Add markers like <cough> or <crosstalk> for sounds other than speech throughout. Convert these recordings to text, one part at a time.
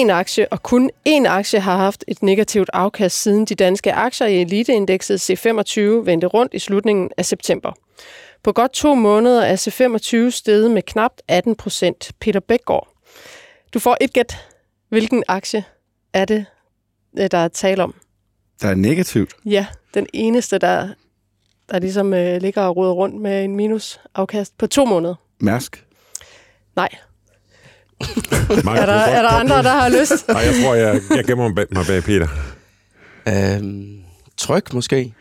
én aktie, og kun én aktie har haft et negativt afkast siden de danske aktier i eliteindekset C25 vendte rundt i slutningen af september. På godt to måneder er C25 steget med knap 18 procent. Peter Bækgaard, du får et gæt. Hvilken aktie er det, øh, der er tale om? Der er negativt? Ja, den eneste, der, der ligesom øh, ligger og ruder rundt med en minusafkast på to måneder. Mærsk? Nej. <laughs> er, der, er der andre, der har <laughs> lyst? Nej, jeg tror, jeg, jeg gemmer mig bag, mig bag Peter. Øhm, tryk måske?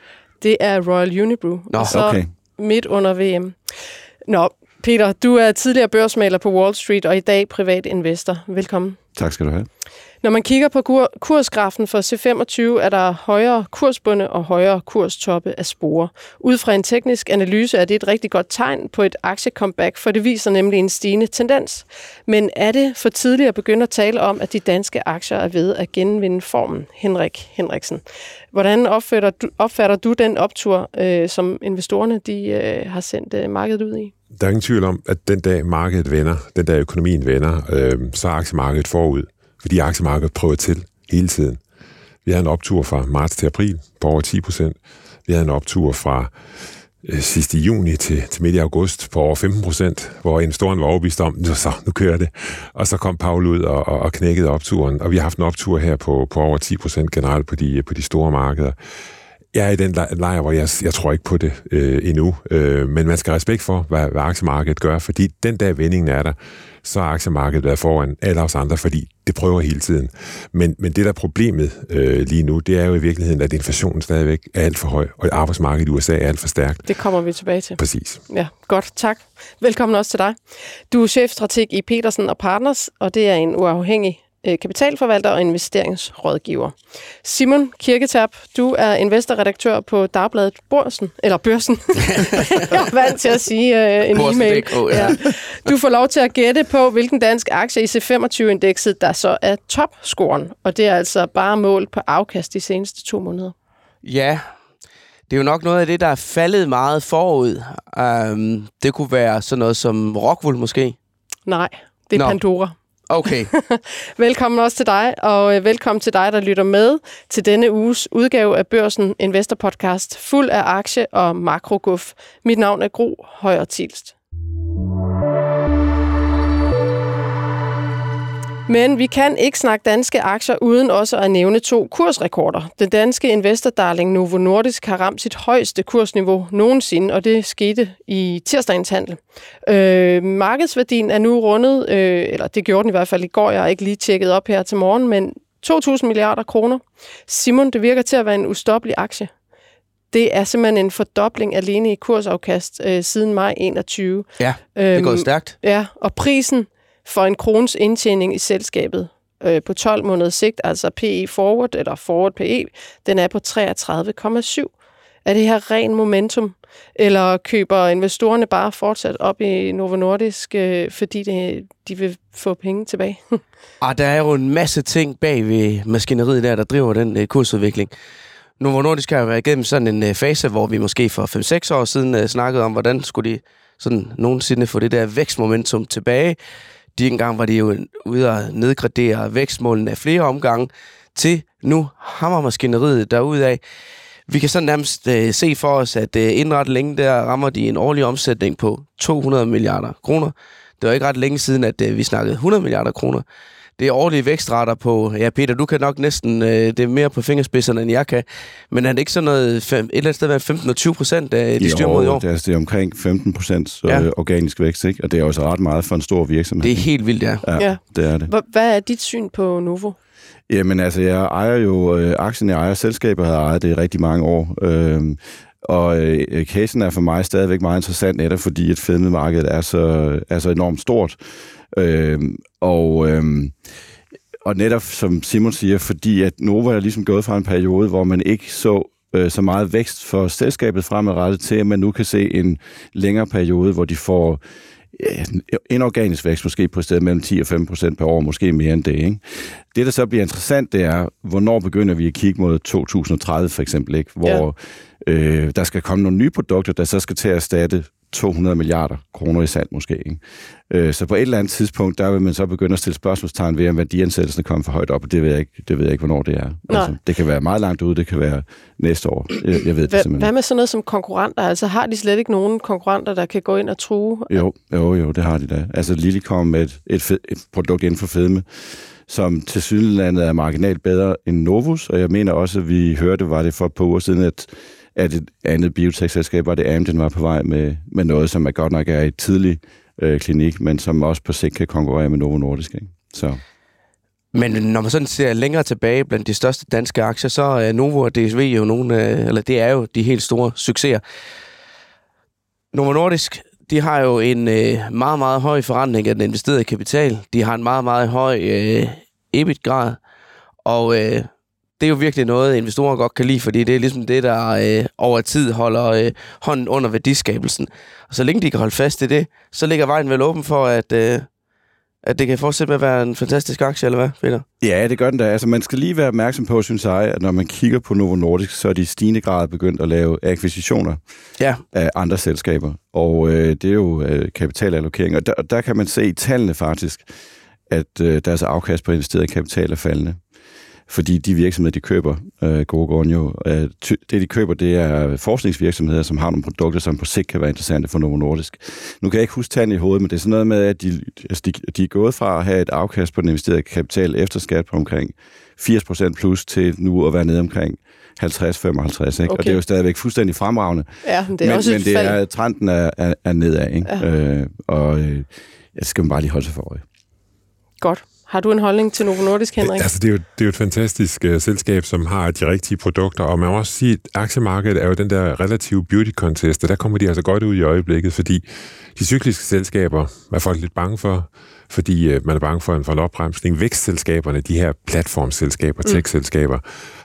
Det er Royal Unibrew. Nå, så okay. midt under VM. Nå, Peter, du er tidligere børsmaler på Wall Street og i dag privat investor. Velkommen. Tak skal du have. Når man kigger på kur- kursgrafen for C25, er der højere kursbunde og højere kurstoppe af spore. Ud fra en teknisk analyse er det et rigtig godt tegn på et aktiecomeback, for det viser nemlig en stigende tendens. Men er det for tidligt at begynde at tale om, at de danske aktier er ved at genvinde formen? Henrik Henriksen. Hvordan opfatter du, opfatter du den optur, øh, som investorerne de, øh, har sendt øh, markedet ud i? Der er ingen tvivl om, at den dag markedet vender, den dag økonomien vender, øh, så er aktiemarkedet forud. Fordi aktiemarkedet prøver til hele tiden. Vi havde en optur fra marts til april på over 10 procent. Vi havde en optur fra øh, sidste juni til, til midt i august på over 15 procent, hvor investoren var overbevist om, så, så nu kører det. Og så kom Paul ud og, og, og knækkede opturen, og vi har haft en optur her på, på over 10 procent generelt på de, på de store markeder. Jeg er i den lejr, hvor jeg, jeg tror ikke på det øh, endnu, øh, men man skal have respekt for, hvad, hvad aktiemarkedet gør, fordi den dag vendingen er der, så har aktiemarkedet været foran alle os andre, fordi det prøver hele tiden. Men, men det, der er problemet øh, lige nu, det er jo i virkeligheden, at inflationen stadigvæk er alt for høj, og arbejdsmarkedet i USA er alt for stærkt. Det kommer vi tilbage til. Præcis. Ja, godt. Tak. Velkommen også til dig. Du er chefstrateg i Petersen og Partners, og det er en uafhængig kapitalforvalter og investeringsrådgiver. Simon Kirketab, du er investorredaktør på Dagbladet Børsen, eller Børsen. <laughs> jeg er vant til at sige øh, en Børsen e-mail. DK, ja. Ja. Du får lov til at gætte på, hvilken dansk aktie i C25-indekset, der så er topscoren. Og det er altså bare målt på afkast de seneste to måneder. Ja, det er jo nok noget af det, der er faldet meget forud. Um, det kunne være sådan noget som Rockwool måske. Nej, det er Nå. Pandora. Okay. <laughs> Velkommen også til dig, og øh, velkommen til dig, der lytter med til denne uges udgave af Børsen Investor Podcast, fuld af aktie- og makroguf. Mit navn er Gro Højer Tilst. Men vi kan ikke snakke danske aktier uden også at nævne to kursrekorder. Den danske investordarling Novo Nordisk har ramt sit højeste kursniveau nogensinde, og det skete i tirsdagens handel. Øh, markedsværdien er nu rundet, øh, eller det gjorde den i hvert fald i går, jeg har ikke lige tjekket op her til morgen, men 2.000 milliarder kroner. Simon, det virker til at være en ustoppelig aktie. Det er simpelthen en fordobling alene i kursafkast øh, siden maj 21. Ja, det er gået stærkt. Ja, og prisen for en krones indtjening i selskabet øh, på 12 måneders sigt, altså PE forward, eller forward PE, den er på 33,7. Er det her ren momentum? Eller køber investorerne bare fortsat op i Novo Nordisk, øh, fordi det, de vil få penge tilbage? Og <laughs> ah, der er jo en masse ting bag ved maskineriet der, der driver den øh, kursudvikling. Novo Nordisk har jo været igennem sådan en øh, fase, hvor vi måske for 5-6 år siden øh, snakkede om, hvordan skulle de sådan nogensinde få det der vækstmomentum tilbage. De engang var de jo ude at nedgradere vækstmålene af flere omgange til nu hammer maskineriet derudaf. Vi kan så nærmest øh, se for os, at øh, inden ret længe der rammer de en årlig omsætning på 200 milliarder kroner. Det var ikke ret længe siden, at øh, vi snakkede 100 milliarder kroner. Det er årlige vækstrater på, ja Peter, du kan nok næsten, øh, det er mere på fingerspidserne, end jeg kan, men er det ikke sådan noget, fem, et eller andet sted mellem 15 og 20 procent, øh, de styrer mod i år? Det er, det er omkring 15 procent Ja. ja. organisk vækst, ikke? og det er også ret meget for en stor virksomhed. Det er helt vildt, ja. Ja, Ja. det er det. Hvor- Hvad er dit syn på Novo? Jamen altså, jeg ejer jo øh, aktien, jeg ejer selskaber, har ejet det i rigtig mange år. Øhm, og øh, casen er for mig stadigvæk meget interessant, netop fordi et fedmemarkedet er så, er så enormt stort. Øhm, og, øhm, og netop som Simon siger, fordi at Nova er ligesom gået fra en periode, hvor man ikke så øh, så meget vækst for selskabet fremadrettet til, at man nu kan se en længere periode, hvor de får en organisk vækst måske på et sted mellem 10 og 15 procent per år, måske mere end det. Ikke? Det, der så bliver interessant, det er, hvornår begynder vi at kigge mod 2030 for eksempel, ikke? hvor ja. øh, der skal komme nogle nye produkter, der så skal til at erstatte 200 milliarder kroner i salg måske. Ikke? Øh, så på et eller andet tidspunkt, der vil man så begynde at stille spørgsmålstegn ved, om værdiansættelsen kommer for højt op, og det ved jeg ikke, det ved jeg ikke hvornår det er. Altså, det kan være meget langt ude, det kan være næste år. Jeg, jeg ved det simpelthen Hvad med sådan noget som konkurrenter? Altså har de slet ikke nogen konkurrenter, der kan gå ind og true? Jo, jo, jo, det har de da. Altså Lille kom med et, et, fed, et produkt inden for fedme, som til sydlandet er marginalt bedre end Novus, og jeg mener også, at vi hørte, var det for et par uger siden, at, at et andet biotech-selskab, var det Amgen, var på vej med, med noget, som er godt nok er i tidlig øh, klinik, men som også på sigt kan konkurrere med Novo Nordisk. Ikke? Så. Men når man sådan ser længere tilbage blandt de største danske aktier, så er Novo og DSV jo nogle, øh, eller det er jo de helt store succeser. Novo Nordisk, de har jo en øh, meget, meget høj forrentning af den investerede kapital. De har en meget, meget høj øh, EBIT-grad, og øh, det er jo virkelig noget, investorer godt kan lide, fordi det er ligesom det, der øh, over tid holder øh, hånden under værdiskabelsen. Og så længe de kan holde fast i det, så ligger vejen vel åben for, at, øh, at det kan fortsætte med at være en fantastisk aktie, eller hvad, Peter? Ja, det gør den da. Altså, man skal lige være opmærksom på, synes jeg, at når man kigger på Novo Nordisk, så er de i stigende grad begyndt at lave akquisitioner Ja, af andre selskaber. Og øh, det er jo øh, kapitalallokering. Og der, der kan man se i tallene faktisk, at øh, deres afkast på investeret kapital er faldende. Fordi de virksomheder, de køber, øh, gode jo, øh, ty- det de køber, det er forskningsvirksomheder, som har nogle produkter, som på sigt kan være interessante for Novo Nordisk. Nu kan jeg ikke huske tallene i hovedet, men det er sådan noget med, at de, altså de, de er gået fra at have et afkast på den investerede kapital efter skat på omkring 80% plus til nu at være nede omkring 50-55, ikke? Okay. og det er jo stadigvæk fuldstændig fremragende. Ja, men det er men, også men et det er, trenden er, er, er nedad, ikke? Ja. Øh, og øh, det skal man bare lige holde sig for øje. Godt. Har du en holdning til Novo Nordisk, Henrik? Altså, det er jo, det er jo et fantastisk uh, selskab, som har de rigtige produkter, og man må også sige, at aktiemarkedet er jo den der relative beauty contest, og der kommer de altså godt ud i øjeblikket, fordi de cykliske selskaber er folk lidt bange for, fordi uh, man er bange for en, for en opbremsning. Vækstselskaberne, de her platformselskaber, tech-selskaber,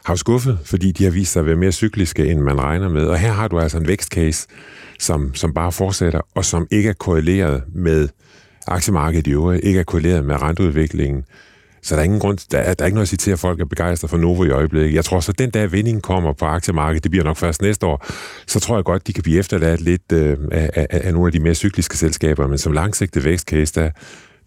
har jo skuffet, fordi de har vist sig at være mere cykliske, end man regner med. Og her har du altså en vækstcase, som, som bare fortsætter, og som ikke er korreleret med aktiemarkedet i øvrigt, ikke er korreleret med renteudviklingen. Så der er ingen grund, der er, der er ikke noget at sige til, at folk er begejstrede for Novo i øjeblikket. Jeg tror så, at den dag vindingen kommer på aktiemarkedet, det bliver nok først næste år, så tror jeg godt, de kan blive efterladt lidt øh, af, af, af, nogle af de mere cykliske selskaber, men som langsigtet vækstcase, der,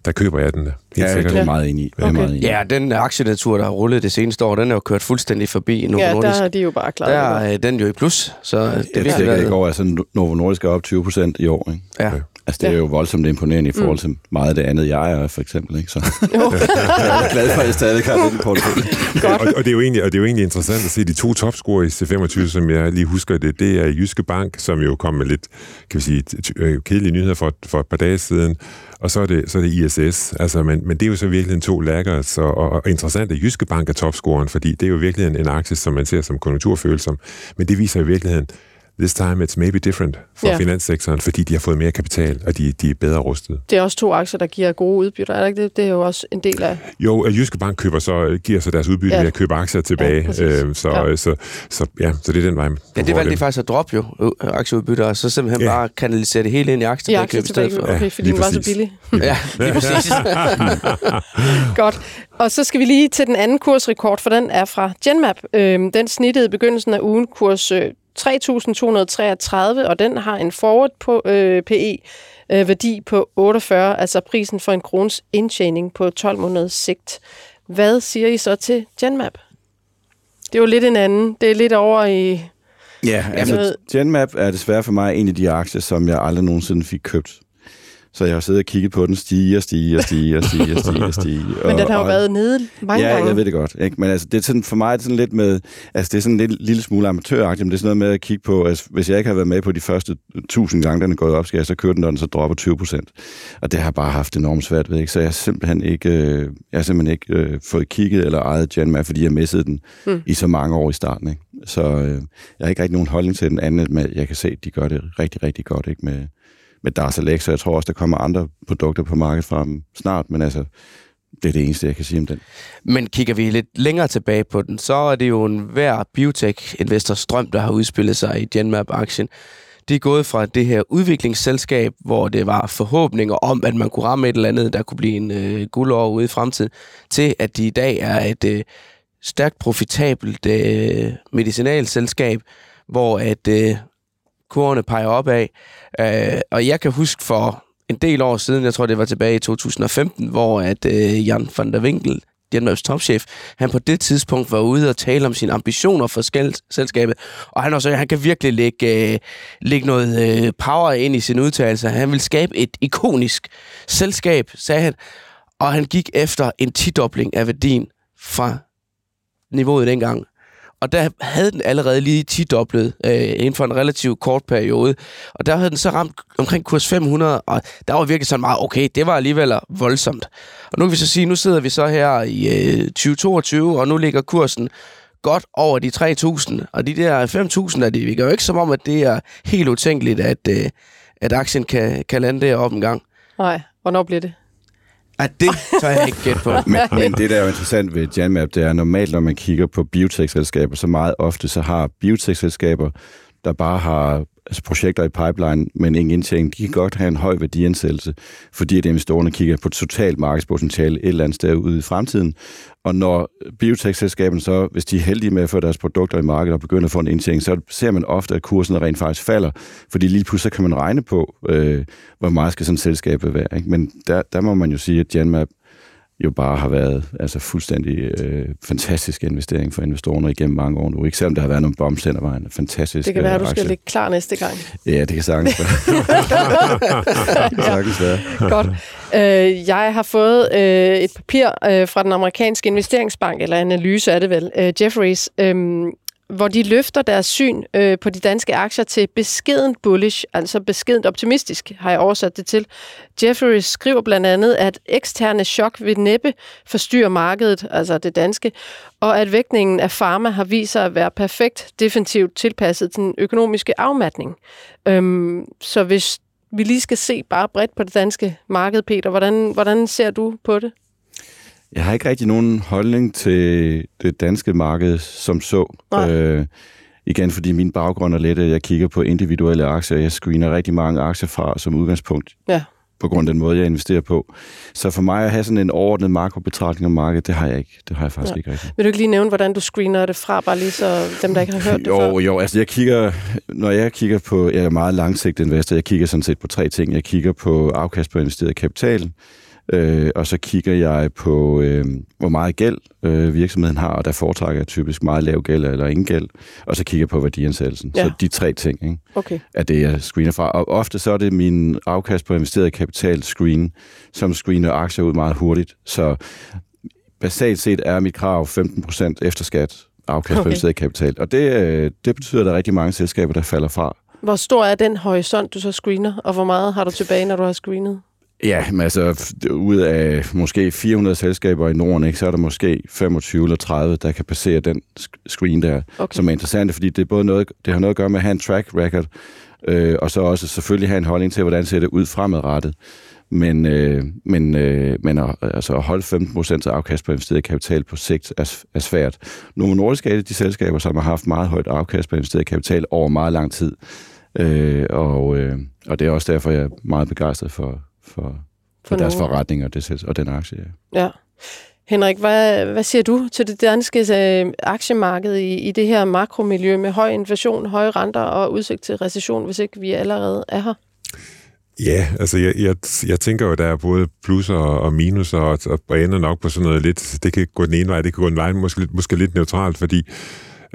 der køber jeg den. Helt Ja, sikkert. det er jeg meget enig i. Er Okay. meget enig i. ja den aktienatur, der har rullet det seneste år, den er jo kørt fuldstændig forbi Novo ja, Nordisk. der er de jo bare klar. Der er den jo i plus, så det Jeg virkelig tjekkede i været... går, altså Novo Nordisk er op 20 procent i år. Ikke? Ja. Altså, det er Ja. jo voldsomt imponerende i forhold til meget af det andet, jeg er, for eksempel. Ikke? Så <laughs> jeg er glad for, at jeg stadig har lidt i porteføljen. <laughs> Godt. Og, og, det er jo egentlig, og det er jo egentlig interessant at se de to topscorer i C25, som jeg lige husker det. Det er Jyske Bank, som jo kom med lidt kan vi sige, øh, kedelige nyheder for, for et par dage siden. Og så er det, så er det ISS. Altså, men, men det er jo så virkelig en to laggers. Og, og, og interessant, at Jyske Bank er topscoren, fordi det er jo virkelig en, en aktie, som man ser som konjunkturfølsom. Men det viser i virkeligheden, this time it's maybe different for Ja. ja. finanssektoren, fordi de har fået mere kapital, og de, de er bedre rustet. Det er også to aktier, der giver gode udbytter, er det ikke det? Det er jo også en del af... Jo, at Jyske Bank køber så, giver så deres udbytte Ja. ja. ved at købe aktier tilbage. Ja, Ja, præcis. øh, så, Ja. ja. Så, så, ja, så det er den vej. Ja, det valgte de faktisk at droppe jo, øh, aktieudbytter, og så simpelthen Ja. bare kanalisere det hele ind i I aktier. aktier tilbage, okay, Ja, fordi lige den var så billig. <laughs> Ja, lige præcis. <laughs> Godt. Og så skal vi lige til den anden kursrekord, for den er fra Genmap. Øhm, den snittede i begyndelsen af ugen kurs øh, 3.233, og den har en forward på øh, PE øh, værdi på 48, altså prisen for en krons indtjening på 12 måneders sigt. Hvad siger I så til Genmap? Det er jo lidt en anden. Det er lidt over i... Ja, altså Genmap er desværre for mig en af de aktier, som jeg aldrig nogensinde fik købt. Så jeg har siddet og kigget på den stige og stige og stige og stige og stige og stige. <laughs> Men den har jo været nede mange ja, gange. jeg ved det godt. Ikke? Men altså, det er sådan, for mig er det sådan lidt med, altså det er sådan en lille, smule amatøragtigt, men det er sådan noget med at kigge på, altså, hvis jeg ikke har været med på de første 1000 gange, den er gået op, skal jeg så køre den, når den så dropper 20 procent. Og det har jeg bare haft enormt svært ved, ikke? så jeg har simpelthen ikke, øh, jeg har simpelthen ikke øh, fået kigget eller ejet Genmap, fordi jeg missede den mm. i så mange år i starten. Ikke? Så øh, jeg har ikke rigtig nogen holdning til den anden, men jeg kan se, at de gør det rigtig, rigtig godt ikke? med, med Darzalex, så jeg tror også, der kommer andre produkter på markedet fra dem snart, men altså, det er det eneste, jeg kan sige om den. Men kigger vi lidt længere tilbage på den, så er det jo en hver biotech-investors drøm, der har udspillet sig i Genmap-aktien. De er gået fra det her udviklingsselskab, hvor det var forhåbninger om, at man kunne ramme et eller andet, der kunne blive en øh, guldår ude i fremtiden, til at de i dag er et øh, stærkt profitabelt øh, medicinalselskab, hvor at øh, kurverne peger opad. Øh, og jeg kan huske for en del år siden, jeg tror det var tilbage i 2015, hvor at øh, Jan van der Winkel, Danmarks topchef, han på det tidspunkt var ude og tale om sine ambitioner for selskabet, og han, også, han kan virkelig lægge, øh, lægge noget øh, power ind i sin udtalelse. Han vil skabe et ikonisk selskab, sagde han, og han gik efter en tidobling af værdien fra niveauet dengang. Og der havde den allerede lige 10-doblet øh, inden for en relativt kort periode. Og der havde den så ramt omkring kurs 500, og der var virkelig sådan meget, okay, det var alligevel voldsomt. Og nu kan vi så sige, nu sidder vi så her i øh, 2022, og nu ligger kursen godt over de 3.000. Og de der 5.000, er det virker jo ikke som om, at det er helt utænkeligt, at, øh, at aktien kan, kan lande deroppe en gang. Nej, hvornår bliver det? Ah, det tør jeg ikke gætte på. <laughs> men, men det, der er jo interessant ved Janmap, det er normalt, når man kigger på biotech-selskaber, så meget ofte så har biotech-selskaber, der bare har altså projekter i pipeline, men ingen indtjening, de kan godt have en høj værdiansættelse, fordi at investorerne kigger på et totalt markedspotentiale et eller andet sted ude i fremtiden. Og når biotech-selskaberne så, hvis de er heldige med at få deres produkter i markedet og begynder at få en indtjening, så ser man ofte, at kursen rent faktisk falder, fordi lige pludselig kan man regne på, øh, hvor meget skal sådan et selskab være. Ikke? Men der, der må man jo sige, at Janmap jo bare har været altså fuldstændig øh, fantastisk investering for investorerne igennem mange år nu. Ikke selvom der har været nogle bombs hen ad vejen. Fantastisk Det kan være, at du skal ligge klar næste gang. Ja, det kan sagtens være. <laughs> det kan sagtens være. Godt. Øh, jeg har fået øh, et papir øh, fra den amerikanske investeringsbank, eller analyse er det vel, øh, Jefferies, øh, hvor de løfter deres syn øh, på de danske aktier til beskedent bullish, altså beskedent optimistisk, har jeg oversat det til. Jefferies skriver blandt andet, at eksterne chok vil næppe forstyrre markedet, altså det danske, og at vægtningen af pharma har vist sig at være perfekt defensivt tilpasset til den økonomiske afmatning. Øhm, så hvis vi lige skal se bare bredt på det danske marked, Peter, hvordan, hvordan ser du på det? Jeg har ikke rigtig nogen holdning til det danske marked som så. Øh, igen, fordi min baggrund er lidt, at jeg kigger på individuelle aktier. Jeg screener rigtig mange aktier fra som udgangspunkt. Ja. På grund af den måde, jeg investerer på. Så for mig at have sådan en overordnet makrobetragtning om markedet, det har jeg ikke. Det har jeg faktisk ja. ikke rigtigt. Vil du ikke lige nævne, hvordan du screener det fra, bare lige så dem, der ikke har hørt det jo, før? Jo, altså jeg kigger, når jeg kigger på, jeg er meget langsigtet investor, jeg kigger sådan set på tre ting. Jeg kigger på afkast på investeret kapital, Øh, og så kigger jeg på, øh, hvor meget gæld øh, virksomheden har, og der foretrækker jeg typisk meget lav gæld eller ingen gæld, og så kigger jeg på værdiansættelsen. Ja. Så de tre ting ikke, okay. er det, jeg screener fra. Og ofte så er det min afkast på investeret kapital screen, som screener aktier ud meget hurtigt. Så basalt set er mit krav 15% efter skat afkast okay. på investeret kapital. Og det, øh, det betyder, at der er rigtig mange selskaber, der falder fra. Hvor stor er den horisont, du så screener, og hvor meget har du tilbage, når du har screenet? Ja, men altså, ud af måske 400 selskaber i Norden, ikke, så er der måske 25 eller 30, der kan passere den screen der, okay. som er interessant, fordi det, er både noget, det har noget at gøre med at have en track record, øh, og så også selvfølgelig have en holdning til, hvordan ser det ud fremadrettet. Men, øh, men, øh, men at, altså at holde 15% af afkast på investeret kapital på sigt er, er svært. Nogle nordiske er de selskaber, som har haft meget højt afkast på investeret kapital over meget lang tid. Øh, og, øh, og det er også derfor, jeg er meget begejstret for, for, for, for deres forretning og, det, og den aktie. Ja. ja. Henrik, hvad, hvad siger du til det danske øh, aktiemarked i, i det her makromiljø med høj inflation, høje renter og udsigt til recession, hvis ikke vi allerede er her? Ja, altså jeg, jeg, jeg tænker jo, der er både plusser og minuser, og, og ender nok på sådan noget lidt, det kan gå den ene vej, det kan gå den vej, måske, måske lidt neutralt, fordi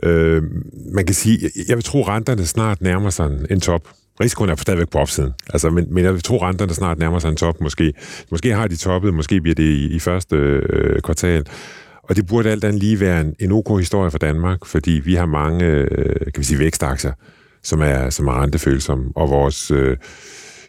øh, man kan sige, jeg vil tro, renterne snart nærmer sig en top risikoen er stadigvæk på opsiden. Altså, men, men jeg tror, renterne snart nærmer sig en top. Måske, måske har de toppet, måske bliver det i, i første øh, kvartal. Og det burde alt andet lige være en, en ok historie for Danmark, fordi vi har mange øh, kan vi sige, vækstaktier, som er, som er rentefølsomme, og vores... Øh,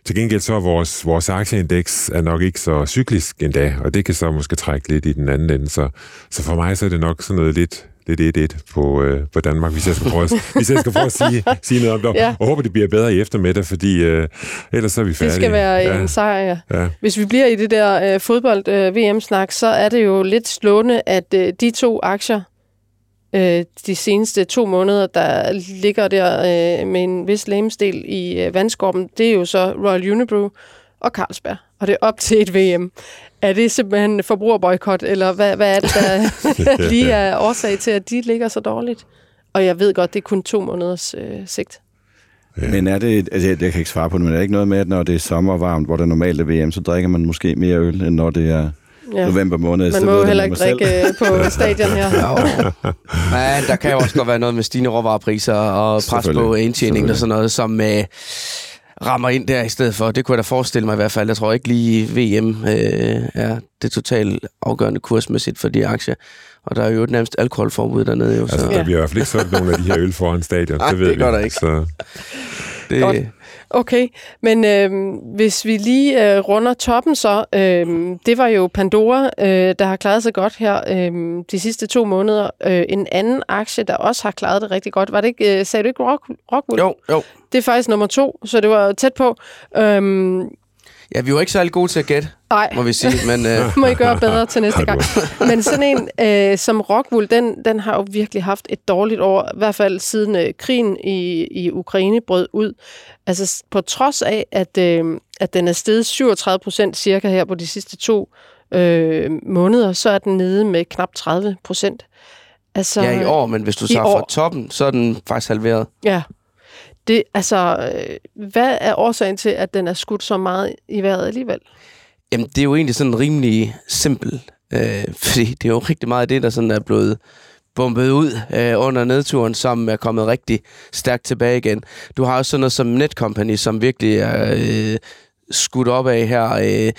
til gengæld så er vores, vores aktieindeks er nok ikke så cyklisk endda, og det kan så måske trække lidt i den anden ende. Så, så for mig så er det nok sådan noget lidt, lidt 1-1 på, øh, på Danmark, hvis jeg skal prøve, hvis jeg skal prøve at sige, <laughs> sige noget om det. Ja. Og håber, det bliver bedre i eftermiddag, fordi øh, ellers så er vi færdige. Det skal være ja. en sejr, ja. ja. Hvis vi bliver i det der øh, fodbold-VM-snak, øh, så er det jo lidt slående, at øh, de to aktier, øh, de seneste to måneder, der ligger der øh, med en vis lemestil i øh, vandskorben, det er jo så Royal Unibrew og Carlsberg. Og det er op til et VM. Er det simpelthen forbrugerboykot, eller hvad, hvad er det, der <laughs> lige er årsag til, at de ligger så dårligt? Og jeg ved godt, det er kun to måneders øh, sigt. Ja. Men er det, altså jeg, jeg kan ikke svare på det, men er det ikke noget med, at når det er sommervarmt, hvor det normalt er VM, så drikker man måske mere øl, end når det er ja. november måned. Man må jo heller ikke drikke øh, på <laughs> stadion her. <laughs> Men der kan jo også godt være noget med stigende råvarepriser og pres på indtjening og sådan noget, som øh, rammer ind der i stedet for. Det kunne jeg da forestille mig i hvert fald. Jeg tror ikke lige VM øh, er det totalt afgørende kursmæssigt for de aktier. Og der er jo et nærmest alkoholforbud dernede. Jo, altså, så. der bliver i hvert fald ikke <laughs> sådan nogle af de her øl foran stadion. Nej, det ved det gør vi. der ikke. Så. Det... Godt. Okay, men øh, hvis vi lige øh, runder toppen så, øh, det var jo Pandora, øh, der har klaret sig godt her øh, de sidste to måneder. Øh, en anden aktie, der også har klaret det rigtig godt, var det ikke, øh, sagde du ikke Rock, Rockwool? Jo, jo. Det er faktisk nummer to, så det var tæt på. Øh, Ja, vi var ikke særlig gode til at gætte, må vi sige. Men, øh... <laughs> må I gøre bedre til næste gang. <laughs> Men sådan en øh, som Rockwool, den, den har jo virkelig haft et dårligt år, i hvert fald siden øh, krigen i, i Ukraine brød ud. Altså på trods af, at, øh, at den er steget 37 procent cirka her på de sidste to øh, måneder, så er den nede med knap 30 procent. Altså, ja, i år, men hvis du tager fra toppen, så er den faktisk halveret. Ja, det, altså, øh, hvad er årsagen til, at den er skudt så meget i vejret alligevel? Jamen, det er jo egentlig sådan rimelig simpelt, øh, <laughs> fordi det er jo rigtig meget af det, der sådan er blevet bumpet ud øh, under nedturen, som er kommet rigtig stærkt tilbage igen. Du har også sådan noget som Netcompany, som virkelig er øh, skudt op af her, øh,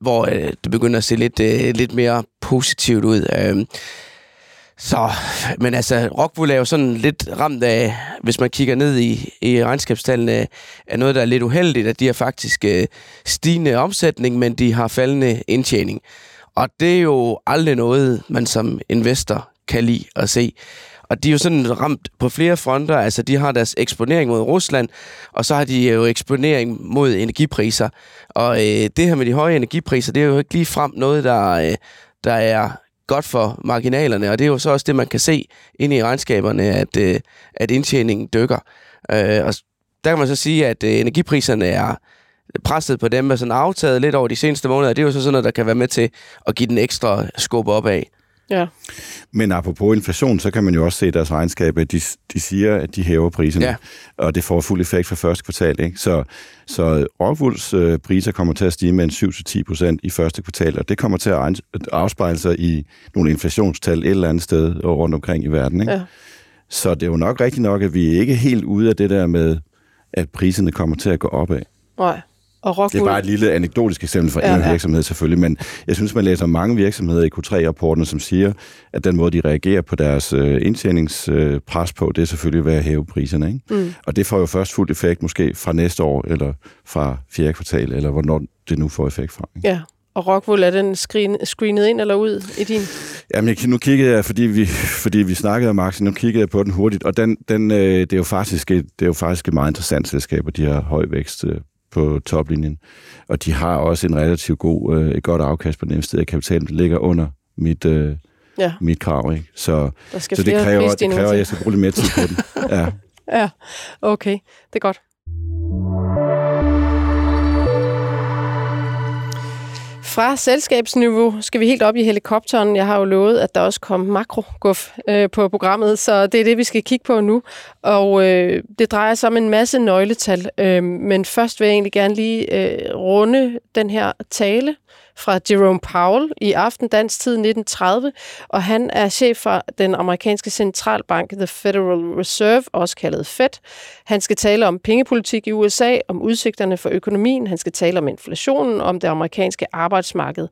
hvor øh, det begynder at se lidt, øh, lidt mere positivt ud. Øh, så, men altså, Rockwool er jo sådan lidt ramt af, hvis man kigger ned i, i regnskabstallene, er noget, der er lidt uheldigt, at de har faktisk øh, stigende omsætning, men de har faldende indtjening. Og det er jo aldrig noget, man som investor kan lide at se. Og de er jo sådan ramt på flere fronter. Altså, de har deres eksponering mod Rusland, og så har de jo eksponering mod energipriser. Og øh, det her med de høje energipriser, det er jo ikke lige frem noget, der, øh, der er godt for marginalerne, og det er jo så også det, man kan se ind i regnskaberne, at, øh, at indtjeningen dykker. Øh, og der kan man så sige, at øh, energipriserne er presset på dem, er sådan aftaget lidt over de seneste måneder. Det er jo så sådan noget, der kan være med til at give den ekstra skub opad. Ja. Men apropos inflation, så kan man jo også se i deres regnskab, at de, de siger, at de hæver priserne, Ja. og det får fuld effekt for første kvartal. Ikke? Så, så Rockwools øh, priser kommer til at stige med en 7-10 procent i første kvartal, og det kommer til at afspejle sig i nogle inflationstal et eller andet sted rundt omkring i verden. Ikke? Ja. Så det er jo nok rigtigt nok, at vi er ikke helt ude af det der med, at priserne kommer til at gå opad. Nej. Og Det er Rockwool, bare et lille anekdotisk eksempel fra Ja, en ja. virksomhed selvfølgelig, men jeg synes, man læser mange virksomheder i Q3-rapporten, som siger, at den måde, de reagerer på deres øh, indtjeningspres på, det er selvfølgelig ved at hæve priserne. Ikke? Mm. Og det får jo først fuld effekt måske fra næste år, eller fra fjerde kvartal, eller hvornår det nu får effekt fra. Ikke? Ja. Og Rockwool, er den screen, screenet ind eller ud i din? Jamen, jeg, nu kiggede jeg, fordi vi, fordi vi snakkede om aktien, nu kiggede jeg på den hurtigt, og den, den, øh, det, er jo faktisk et, det er jo faktisk et meget interessant selskab, og de har høj vækst øh, på toplinjen. Og de har også en relativt god, øh, et godt afkast på den investerede kapital, det ligger under mit, øh, Ja. mit krav. Ikke? Så, Der så det kræver, det kræver, at jeg skal bruge lidt mere tid på den. <laughs> Ja. Ja, okay. Det er godt. Fra selskabsniveau skal vi helt op i helikopteren. Jeg har jo lovet, at der også kom makroguf øh, på programmet, så det er det, vi skal kigge på nu. Og øh, det drejer sig om en masse nøgletal, øh, men først vil jeg egentlig gerne lige øh, runde den her tale fra Jerome Powell i aften dansk tid 1930, og han er chef for den amerikanske centralbank The Federal Reserve, også kaldet Fed. Han skal tale om pengepolitik i USA, om udsigterne for økonomien, han skal tale om inflationen, om det amerikanske arbejdsmarked.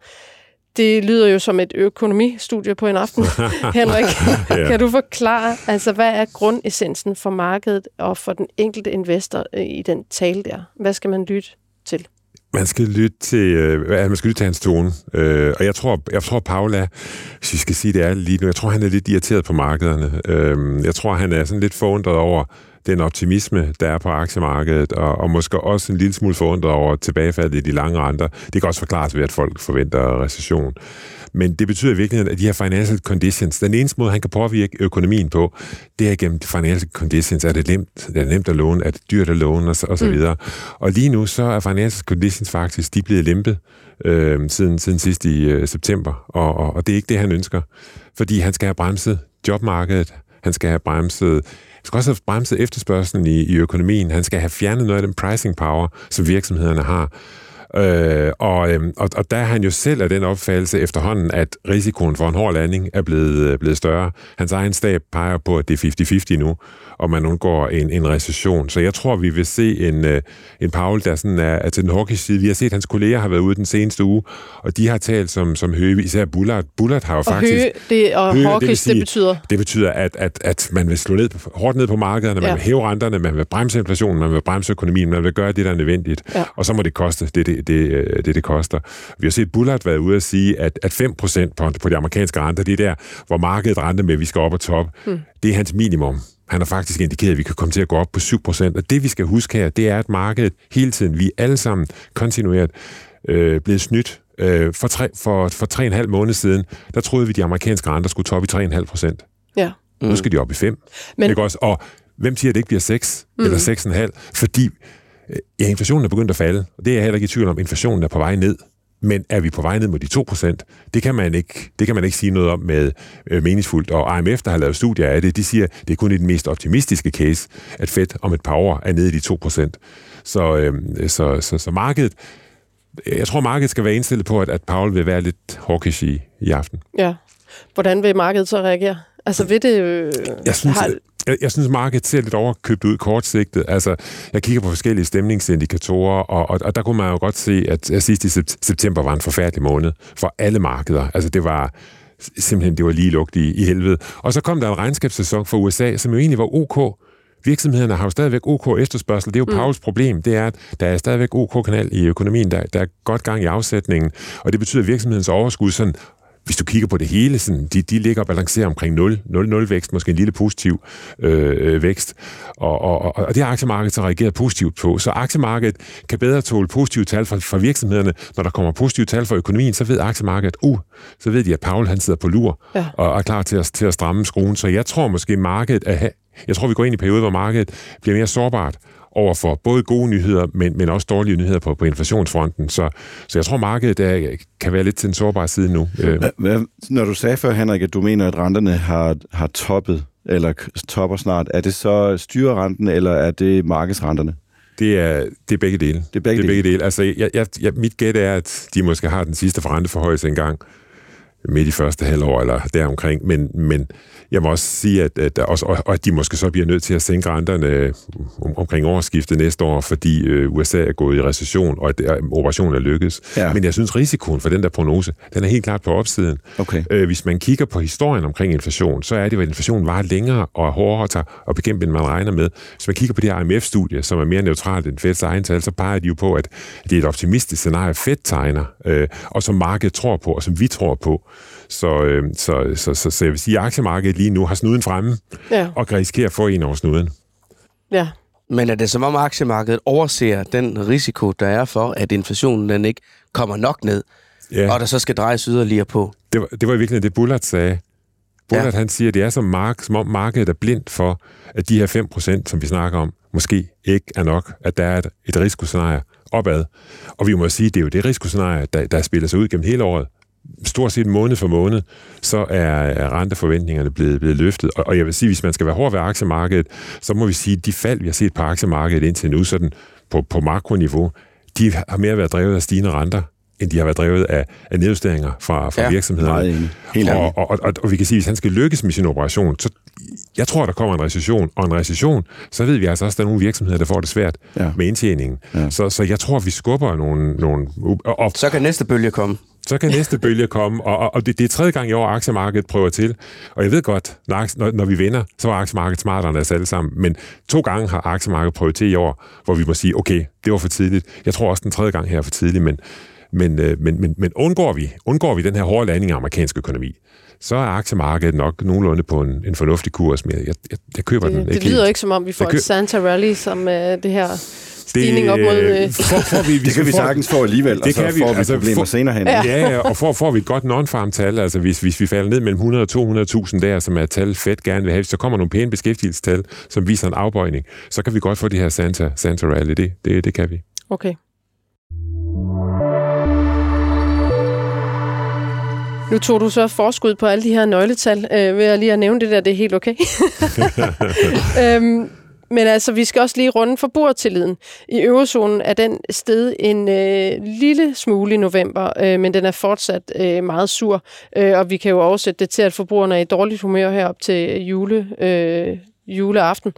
Det lyder jo som et økonomistudie på en aften. <laughs> Henrik, Ja. kan du forklare, altså hvad er grundessensen for markedet og for den enkelte investor i den tale der? Hvad skal man lytte til? Man skal lytte til, øh, man skal lytte til hans tone. Øh, og jeg tror, jeg tror, Paula, hvis vi skal sige det er lige nu, jeg tror, han er lidt irriteret på markederne. Øh, jeg tror, han er sådan lidt forundret over den optimisme, der er på aktiemarkedet, og, og måske også en lille smule forundret over tilbagefaldet i de lange renter. Det kan også forklares ved, at folk forventer recession. Men det betyder i virkeligheden, at de her financial conditions, den eneste måde, han kan påvirke økonomien på, det er gennem financial conditions. Er det nemt, er det nemt at låne, er det dyrt at låne, og så, og så Mm. videre. Og lige nu, så er financial conditions faktisk, de er blevet lempet øh, siden, siden sidst i øh, september, og, og, og det er ikke det, han ønsker. Fordi han skal have bremset jobmarkedet, han skal have bremset skal også have bremset efterspørgselen i, i økonomien. Han skal have fjernet noget af den pricing power, som virksomhederne har. Øh, og, øh, og, og der er han jo selv af den opfattelse efterhånden, at risikoen for en hård landing er blevet, øh, blevet større. Hans egen stab peger på, at det er 50-50 nu, og man undgår en, en recession. Så jeg tror, vi vil se en, øh, en Paul, der sådan er, er til den hawkish side. Vi har set, at hans kolleger har været ude den seneste uge, og de har talt som, som Høge, især Bullard. Bullard har jo Og faktisk... høge, det, og Høge, det sige- det betyder... Det betyder, at, at, at man vil slå ned, på- hårdt ned på markederne, man Ja. vil hæve renterne, man vil bremse inflationen, man vil bremse økonomien, man vil gøre det, der er nødvendigt. Ja. Og så må det koste det, det, det, øh, det, det koster. Vi har set Bullard være ude at sige, at, at 5% på, på de amerikanske renter, det er der, hvor markedet renter med, at vi skal op og top, hmm. det er hans minimum. Han har faktisk indikeret, at vi kan komme til at gå op på 7%. Og det, vi skal huske her, det er, at markedet hele tiden, vi er alle sammen kontinuert øh, blevet snydt. Øh, for, tre, for, for tre og en halv måned siden, der troede vi, at de amerikanske renter skulle toppe i 3,5 procent. Ja. Mm. Nu skal de op i 5. Men-. Ikke også? Og hvem siger, at det ikke bliver 6 mm. eller 6,5? Fordi ja, inflationen er begyndt at falde, og det er jeg heller ikke i tvivl om. Inflationen er på vej ned. Men er vi på vej ned mod de 2%? Det kan man ikke, det kan man ikke sige noget om med øh, meningsfuldt. Og IMF, der har lavet studier af det, de siger, det er kun i den mest optimistiske case, at Fed om et par år er nede i de 2%. Så, øh, så, så, så markedet, jeg tror, markedet skal være indstillet på, at, at Paul vil være lidt hawkish i, i aften. Ja. Hvordan vil markedet så reagere? Altså vil det... Øh, Jeg synes, har, jeg, jeg synes, markedet ser lidt overkøbt ud kortsigtet. Altså, jeg kigger på forskellige stemningsindikatorer, og, og, og der kunne man jo godt se, at, at sidst i sept- september var en forfærdelig måned for alle markeder. Altså, det var simpelthen, det var lige lugt i, i helvede. Og så kom der en regnskabssæson for USA, som jo egentlig var ok. Virksomhederne har jo stadigvæk OK efterspørgsel. Det er jo mm. Pauls problem. Det er, at der er stadigvæk OK-kanal i økonomien. Der, der er godt gang i afsætningen. Og det betyder, at virksomhedens overskud sådan hvis du kigger på det hele, sådan, de, de ligger og balancerer omkring 0, 0, 0 vækst, måske en lille positiv øh, øh, vækst. Og, og, og, og det har aktiemarkedet så reageret positivt på. Så aktiemarkedet kan bedre tåle positive tal fra, fra virksomhederne. Når der kommer positive tal fra økonomien, så ved aktiemarkedet, uh, så ved de, at Paul han sidder på lur Ja. og er klar til at, til at stramme skruen. Så jeg tror måske, markedet er, jeg tror, vi går ind i en periode, hvor markedet bliver mere sårbart over for både gode nyheder, men, men også dårlige nyheder på, på inflationsfronten. Så, så jeg tror, markedet er, kan være lidt til den sårbare side nu. Øh, Hva, hvad, når du sagde før, Henrik, at du mener, at renterne har, har toppet, eller topper snart, er det så styrerenten, eller er det markedsrenterne? Det er, det er begge dele. Det er begge det er begge dele. Altså, jeg, jeg, jeg, mit gæt er, at de måske har den sidste forrenteforhøjelse engang midt i første halvår eller deromkring, men, men jeg må også sige, at, at, også, og at de måske så bliver nødt til at sænke renterne øh, om, omkring årsskiftet næste år, fordi øh, USA er gået i recession, og at operationen er lykkedes. Ja. Men jeg synes, risikoen for den der prognose, den er helt klart på opsiden. Okay. Øh, hvis man kigger på historien omkring inflation, så er det jo, at inflationen var længere og er hårdere at bekæmpe, end man regner med. Hvis man kigger på det her IMF-studie, som er mere neutralt end Feds egen tal, så peger de jo på, at det er et optimistisk scenarie, Fed tegner, øh, og som markedet tror på, og som vi tror på. Så, øh, så, så, så, så jeg vil sige, at aktiemarkedet lige nu har snuden fremme, ja, og kan risikere at få en over snuden. ja. Men er det som om aktiemarkedet overser den risiko, der er for, at inflationen den ikke kommer nok ned, Ja. og der så skal drejes yderligere på? Det var, det var i virkeligheden det, Bullard sagde. Bullard, Ja. han siger, at det er som, mark, som om markedet er blindt for, at de her 5%, som vi snakker om, måske ikke er nok, at der er et, et risikoscenarie opad. Og vi må sige, det er jo det risikoscenarie, der, der spiller sig ud gennem hele året. Stort set måned for måned, så er, er renteforventningerne blevet, blevet løftet. Og, og jeg vil sige, hvis man skal være hård ved aktiemarkedet, så må vi sige, at de fald, vi har set på aktiemarkedet indtil nu, sådan på, på makroniveau, de har mere været drevet af stigende renter, end de har været drevet af, af nedjusteringer fra, fra Ja, virksomhederne. Helt. Og, og, og, og, vi kan sige, at hvis han skal lykkes med sin operation, så jeg tror, der kommer en recession, og en recession, så ved vi altså også, at der er nogle virksomheder, der får det svært Ja. med indtjeningen. Ja. Så, så jeg tror, vi skubber nogle... nogle og, og Så kan næste bølge komme. Så kan næste bølge komme, og, og, og det, det er tredje gang i år, aktiemarkedet prøver til. Og jeg ved godt, når, når, vi vinder, så er aktiemarkedet smartere end os alle sammen. Men to gange har aktiemarkedet prøvet til i år, hvor vi må sige, okay, det var for tidligt. Jeg tror også, den tredje gang her er for tidligt, men, men, øh, men, men, men undgår, vi, undgår vi den her hårde landing af amerikansk økonomi, så er aktiemarkedet nok nogenlunde på en, en fornuftig kurs. Men jeg, jeg, jeg køber den Det, ikke det lyder helt. ikke som om, vi får Jeg kø- et Santa Rally, som øh, det her stigning op mod... øh, for, for vi, Det kan vi sagens få alligevel, Det og så kan vi, får vi altså, problemer for- senere hen. Ja. Ja, og får, får vi et godt non-farm-tal, altså hvis, hvis vi falder ned mellem 100 og 200.000 der, som er et tal Fed gerne vil have, så kommer nogle pæne beskæftigelsestal, som viser en afbøjning, så kan vi godt få det her Santa, Santa Rally, det, det, det kan vi. okay. Nu tog du så forskud på alle de her nøgletal, øh, ved at lige at nævne det der, det er helt okay. <laughs> øhm, men altså, vi skal også lige runde forbrugertilliden. I eurozonen er den sted en øh, lille smule i november, øh, men den er fortsat øh, meget sur. Øh, og vi kan jo oversætte det til, at forbrugerne er i dårligt humør herop til jule, øh, juleaften.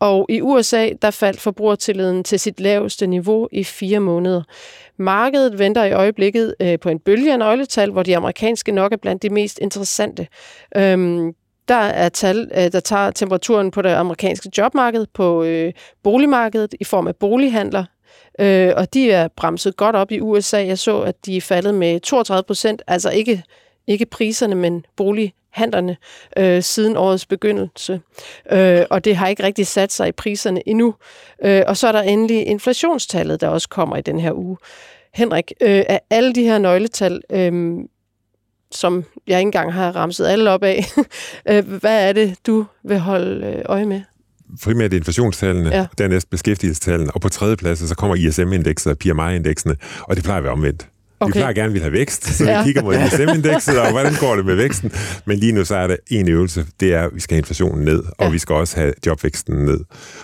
Og i USA, der faldt forbrugertilliden til sit laveste niveau i fire måneder. Markedet venter i øjeblikket øh, på en bølge af nøgletal, hvor de amerikanske nok er blandt de mest interessante. Øhm, der er tal, øh, der tager temperaturen på det amerikanske jobmarked, på øh, boligmarkedet i form af bolighandler, øh, og de er bremset godt op i USA. Jeg så, at de er faldet med 32 procent, altså ikke, ikke priserne, men bolighandlerne øh, siden årets begyndelse. Øh, og det har ikke rigtig sat sig i priserne endnu. Øh, og så er der endelig inflationstallet, der også kommer i den her uge. Henrik, øh, af alle de her nøgletal, øh, som jeg ikke engang har ramset alle op af. <laughs> Øh, hvad er det, du vil holde øh, øje med? primært inflationstallene, ja. dernæst beskæftigelsestallene, og på tredje plads, så kommer ISM-indekset og PMI-indeksene, og det plejer at være omvendt. Okay. Vi plejer gerne vil have vækst, så ja. vi kigger mod ISM-indekset, og hvordan går det med væksten. Men lige nu så er der en øvelse, det er, at vi skal have inflationen ned, og ja. vi skal også have jobvæksten ned.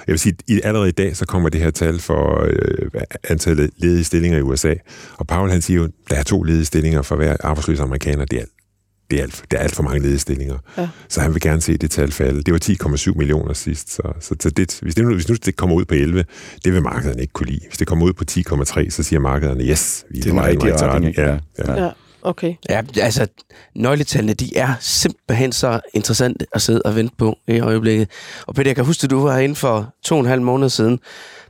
Jeg vil sige, at allerede i dag, så kommer det her tal for øh, antallet ledige stillinger i USA. Og Paul han siger jo, der er to ledige stillinger for hver arbejdsløs amerikaner. Det er det er alt, det er alt for mange ledige stillinger. Ja. Så han vil gerne se det tal falde. Det var 10,7 millioner sidst. Så, så, så det, hvis, det nu, hvis nu det kommer ud på 11, det vil markederne ikke kunne lide. Hvis det kommer ud på 10,3, så siger markederne, yes, vi er, det er rigtig retning. Ja, ja. ja. Okay. Ja, altså, nøgletallene, de er simpelthen så interessante at sidde og vente på i øjeblikket. Og Peter, jeg kan huske, at du var herinde for to og en halv måned siden.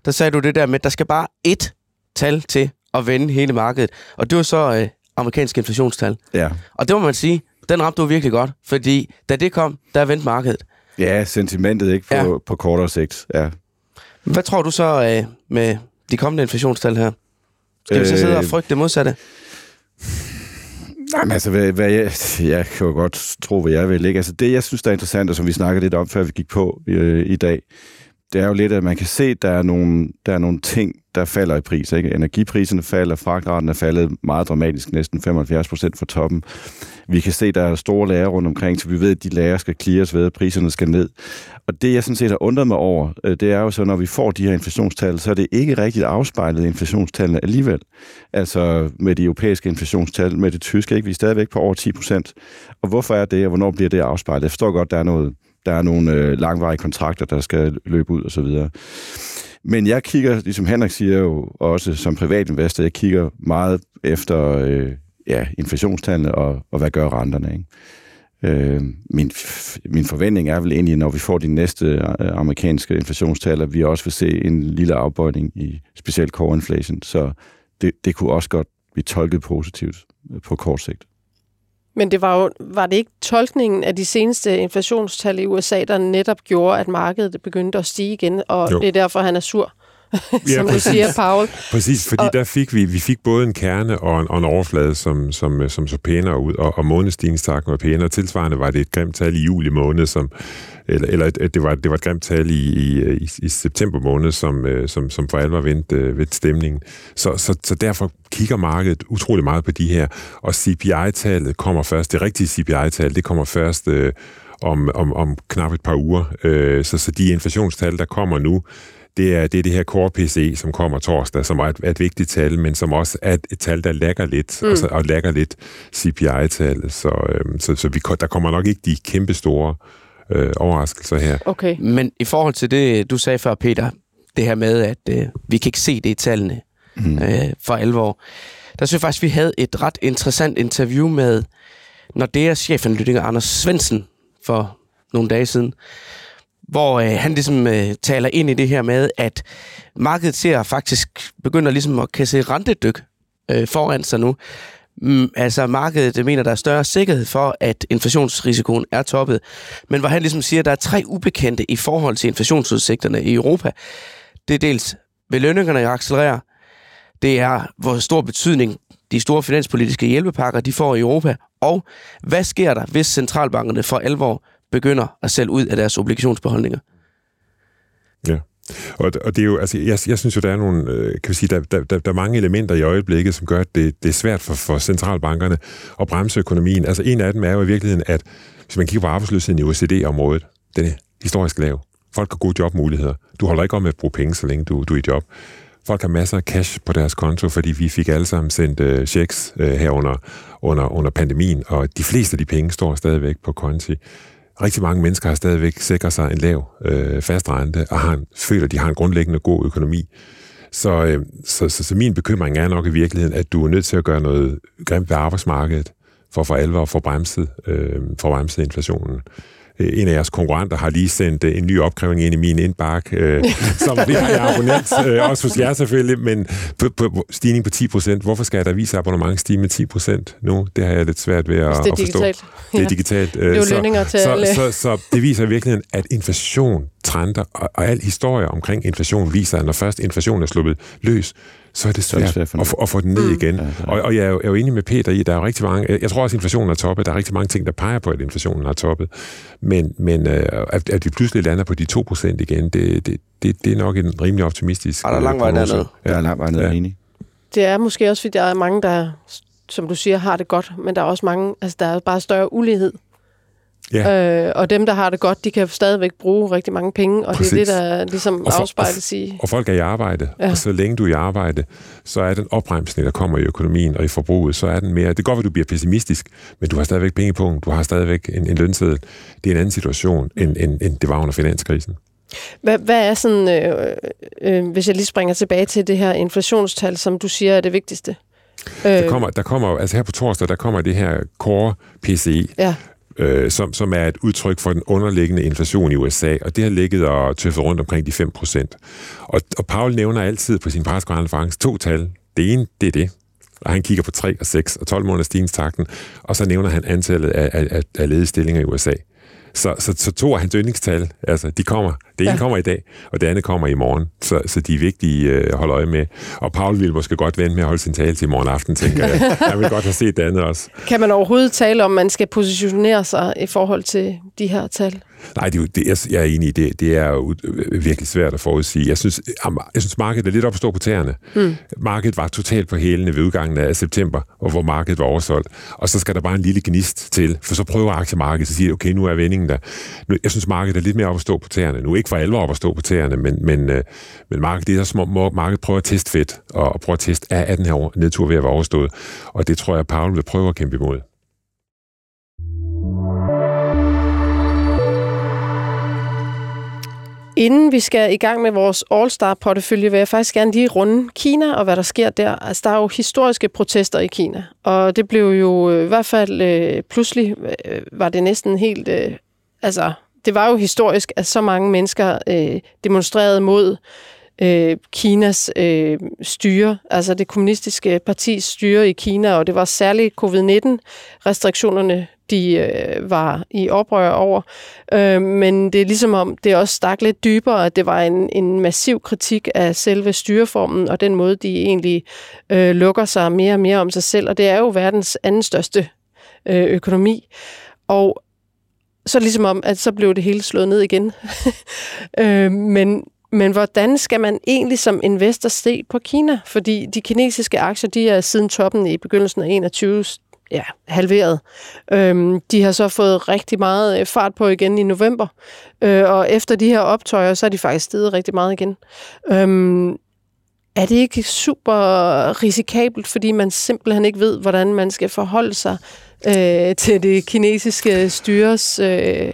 Der sagde du det der med, at der skal bare ét tal til at vende hele markedet. Og det var så øh, amerikansk inflationstal. Ja. Og det må man sige, den ramte du virkelig godt, fordi da det kom, der vendte markedet. Ja, sentimentet ikke på, ja. på kortere sigt. Ja. Hvad tror du så øh, med de kommende inflationstal her? Skal øh, vi så sidde og øh, frygte det modsatte? Jamen altså, hvad, hvad jeg, <laughs> jeg kan jo godt tro, hvad jeg vil. Ikke? Altså, det, jeg synes, der er interessant, og som vi snakkede lidt om, før vi gik på øh, i dag, det er jo lidt, at man kan se, at der er nogle, der er nogle ting, der falder i pris. Ikke? Energipriserne falder, fragtraten er faldet meget dramatisk, næsten 75 procent fra toppen. Vi kan se, at der er store lager rundt omkring, så vi ved, at de lager skal clears ved, at priserne skal ned. Og det, jeg sådan set har undret mig over, øh, det er jo så, når vi får de her inflationstal, så er det ikke rigtigt afspejlet inflationstallene alligevel. Altså med de europæiske inflationstal, med det tyske, ikke? vi er stadigvæk på over 10 procent. Og hvorfor er det, og hvornår bliver det afspejlet? Jeg forstår godt, der er noget der er nogle øh, langvarige kontrakter, der skal løbe ud og så videre. Men jeg kigger, ligesom Henrik siger jo også som privatinvestor, jeg kigger meget efter øh, ja, inflationstallene og, og hvad gør renterne. Ikke? Øh, min, min forventning er vel egentlig, når vi får de næste øh, amerikanske inflationstal, at vi også vil se en lille afbøjning i specielt core inflation. Så det, det kunne også godt blive tolket positivt øh, på kort sigt. Men det var jo var det ikke tolkningen af de seneste inflationstal i USA, der netop gjorde, at markedet begyndte at stige igen, og jo. det er derfor, han er sur? <laughs> som ja, du siger, Paul. Præcis, fordi og, der fik vi, vi fik både en kerne og en, og en overflade, som, som, som så pænere ud, og, og månedstigningstakten var pænere. Tilsvarende var det et grimt tal i juli måned, som, eller, eller det, var, det var et grimt tal i, i, i, i september måned, som, øh, som, som for alvor vendte, øh, vendte stemningen. Så, så, så derfor kigger markedet utrolig meget på de her, og CPI-tallet kommer først, det rigtige CPI-tal, det kommer først øh, om, om, om knap et par uger. Øh, så, så de inflationstal, der kommer nu, det er, det er det her Core PC, som kommer torsdag, som er et, et vigtigt tal, men som også er et, et tal, der lægger lidt, mm. og, så, og lægger lidt CPI-tallet. Så, øhm, så, så vi, der kommer nok ikke de kæmpe store øh, overraskelser her. Okay. Men i forhold til det, du sagde før, Peter, det her med, at øh, vi kan ikke se det i tallene mm. øh, for alvor, der synes jeg faktisk, vi havde et ret interessant interview med Nordeas chefanalytiker Anders Svensen for nogle dage siden, hvor øh, han ligesom øh, taler ind i det her med, at markedet ser faktisk begynder ligesom at kan se rentedyk øh, foran sig nu. Mm, altså markedet mener, der er større sikkerhed for, at inflationsrisikoen er toppet. Men hvor han ligesom siger, at der er tre ubekendte i forhold til inflationsudsigterne i Europa. Det er dels, vil lønningerne accelerere? Det er, hvor stor betydning de store finanspolitiske hjælpepakker, de får i Europa. Og hvad sker der, hvis centralbankerne for alvor begynder at sælge ud af deres obligationsbeholdninger. Ja. Og, og det er jo, altså, jeg, jeg synes jo, der er nogle, øh, kan vi sige, der, der, der, der er mange elementer i øjeblikket, som gør, at det, det er svært for, for centralbankerne at bremse økonomien. Altså en af dem er jo i virkeligheden, at hvis man kigger på arbejdsløsheden i OECD-området, den er historisk lav. Folk har gode jobmuligheder. Du holder ikke om at bruge penge, så længe du, du er i job. Folk har masser af cash på deres konto, fordi vi fik alle sammen sendt øh, checks øh, her under, under, under pandemien, og de fleste af de penge står stadigvæk på konti. Rigtig mange mennesker har stadigvæk sikret sig en lav øh, fast rente, og har en, føler, at de har en grundlæggende god økonomi. Så, øh, så, så, så min bekymring er nok i virkeligheden, at du er nødt til at gøre noget grimt ved arbejdsmarkedet, for for alvor at få bremset, øh, bremset inflationen. Øh, en af jeres konkurrenter har lige sendt øh, en ny opkrævning ind i min indbakke, øh, <laughs> som vi har jeg abonnent, øh, også hos jer selvfølgelig, men på, på stigning på 10 procent. Hvorfor skal der vise abonnement stige med 10 procent nu? Det har jeg lidt svært ved at, det er at forstå. digitalt. Det er digitalt. Det er jo lønninger til så, alle. så, så, så det viser i virkeligheden, at inflation trender, og, og al historie omkring inflation viser, at når først inflationen er sluppet løs, så er det svært, at, få- at få den ned Mm. igen. Ja, ja. Og, og jeg er, jo, jeg er jo enig med Peter i, at der er rigtig mange... Jeg tror også, at inflationen er toppet. Der er rigtig mange ting, der peger på, at inflationen er toppet. Men, men øh, at, at vi pludselig lander på de 2% igen, det, det, det, det er nok en rimelig optimistisk... Og der er lang vej prognose. derned. Ja. Jeg er langt vej ned, ja. enig. Det er måske også, fordi der er mange, der, som du siger, har det godt, men der er også mange, altså der er bare større ulighed. Ja. Øh, og dem, der har det godt, de kan stadigvæk bruge rigtig mange penge, og Præcis. det er det, der ligesom Og for- afspejles i... Og folk er i arbejde, Ja. og så længe du er i arbejde, så er den opbremsning, der kommer i økonomien og i forbruget, så er den mere... Det kan godt være, du bliver pessimistisk, men du har stadigvæk penge på, du har stadigvæk en, en lønseddel. Det er en anden situation, end, end, end det var under finanskrisen. Hvad, hvad er sådan, øh, øh, hvis jeg lige springer tilbage til det her inflationstal, som du siger er det vigtigste? Øh, Der kommer, der kommer, altså her på torsdag, der kommer det her Core PCI, Ja, øh, som, som er et udtryk for den underliggende inflation i USA, og det har ligget og tøffet rundt omkring de 5 procent. Og, og Paul nævner altid på sin pressekonference to tal. Det ene, det er det, og han kigger på 3 og 6 og 12 måneder stigningstakten, og så nævner han antallet af, af, af- af ledige stillinger i USA. Så, så, så to af hans yndlingstal, altså, de kommer. Det ene Ja. kommer i dag, og det andet kommer i morgen. Så, så de er vigtige øh, at holde øje med. Og Paul ville måske godt vente med at holde sin tale til i morgen aften, tænker jeg. <laughs> Han vil godt have set det andet også. kan man overhovedet tale om, at man skal positionere sig i forhold til de her tal? Nej, det, er jo- det, jeg, jeg er enig i, det, det er jo øh, virkelig svært at forudsige. Jeg synes, jeg synes markedet er lidt op at stå på tæerne. Mm. Markedet var totalt på hælene ved udgangen af september, og hvor markedet var oversolgt. Og så skal der bare en lille gnist til, for så prøver aktiemarkedet at sige, okay, nu er vendingen der. Nu, jeg synes, markedet er lidt mere op at stå på tæerne. Nu ikke for alvor op at stå på tæerne, men, men, øh, men markedet, det er så om markedet prøver at teste fedt, og, og prøver at teste, er, er den her nedtur ved at være overstået. Og det tror jeg, Paul vil prøve at kæmpe imod. Inden vi skal i gang med vores All-Star-portefølje, vil jeg faktisk gerne lige runde Kina og hvad der sker der. Altså, der er jo historiske protester i Kina, og det blev jo øh, i hvert fald øh, pludselig, øh, øh, var det næsten helt... Øh, altså, det var jo historisk, at så mange mennesker øh, demonstrerede mod øh, Kinas øh, styre, altså det kommunistiske partis styre i Kina, og det var særligt covid-19-restriktionerne, de øh, var i oprør over. Øh, men det er ligesom om, det også stak lidt dybere, at det var en, en massiv kritik af selve styreformen, og den måde, de egentlig øh, lukker sig mere og mere om sig selv, og det er jo verdens anden største øh, økonomi. Og så ligesom om, at så blev det hele slået ned igen. <laughs> øh, men, men hvordan skal man egentlig som investor se på Kina? Fordi de kinesiske aktier, de er siden toppen i begyndelsen af 21 ja, halveret. Øhm, de har så fået rigtig meget øh, fart på igen i november, øh, og efter de her optøjer, så er de faktisk steget rigtig meget igen. Øhm, er det ikke super risikabelt, fordi man simpelthen ikke ved, hvordan man skal forholde sig øh, til det kinesiske styres øh,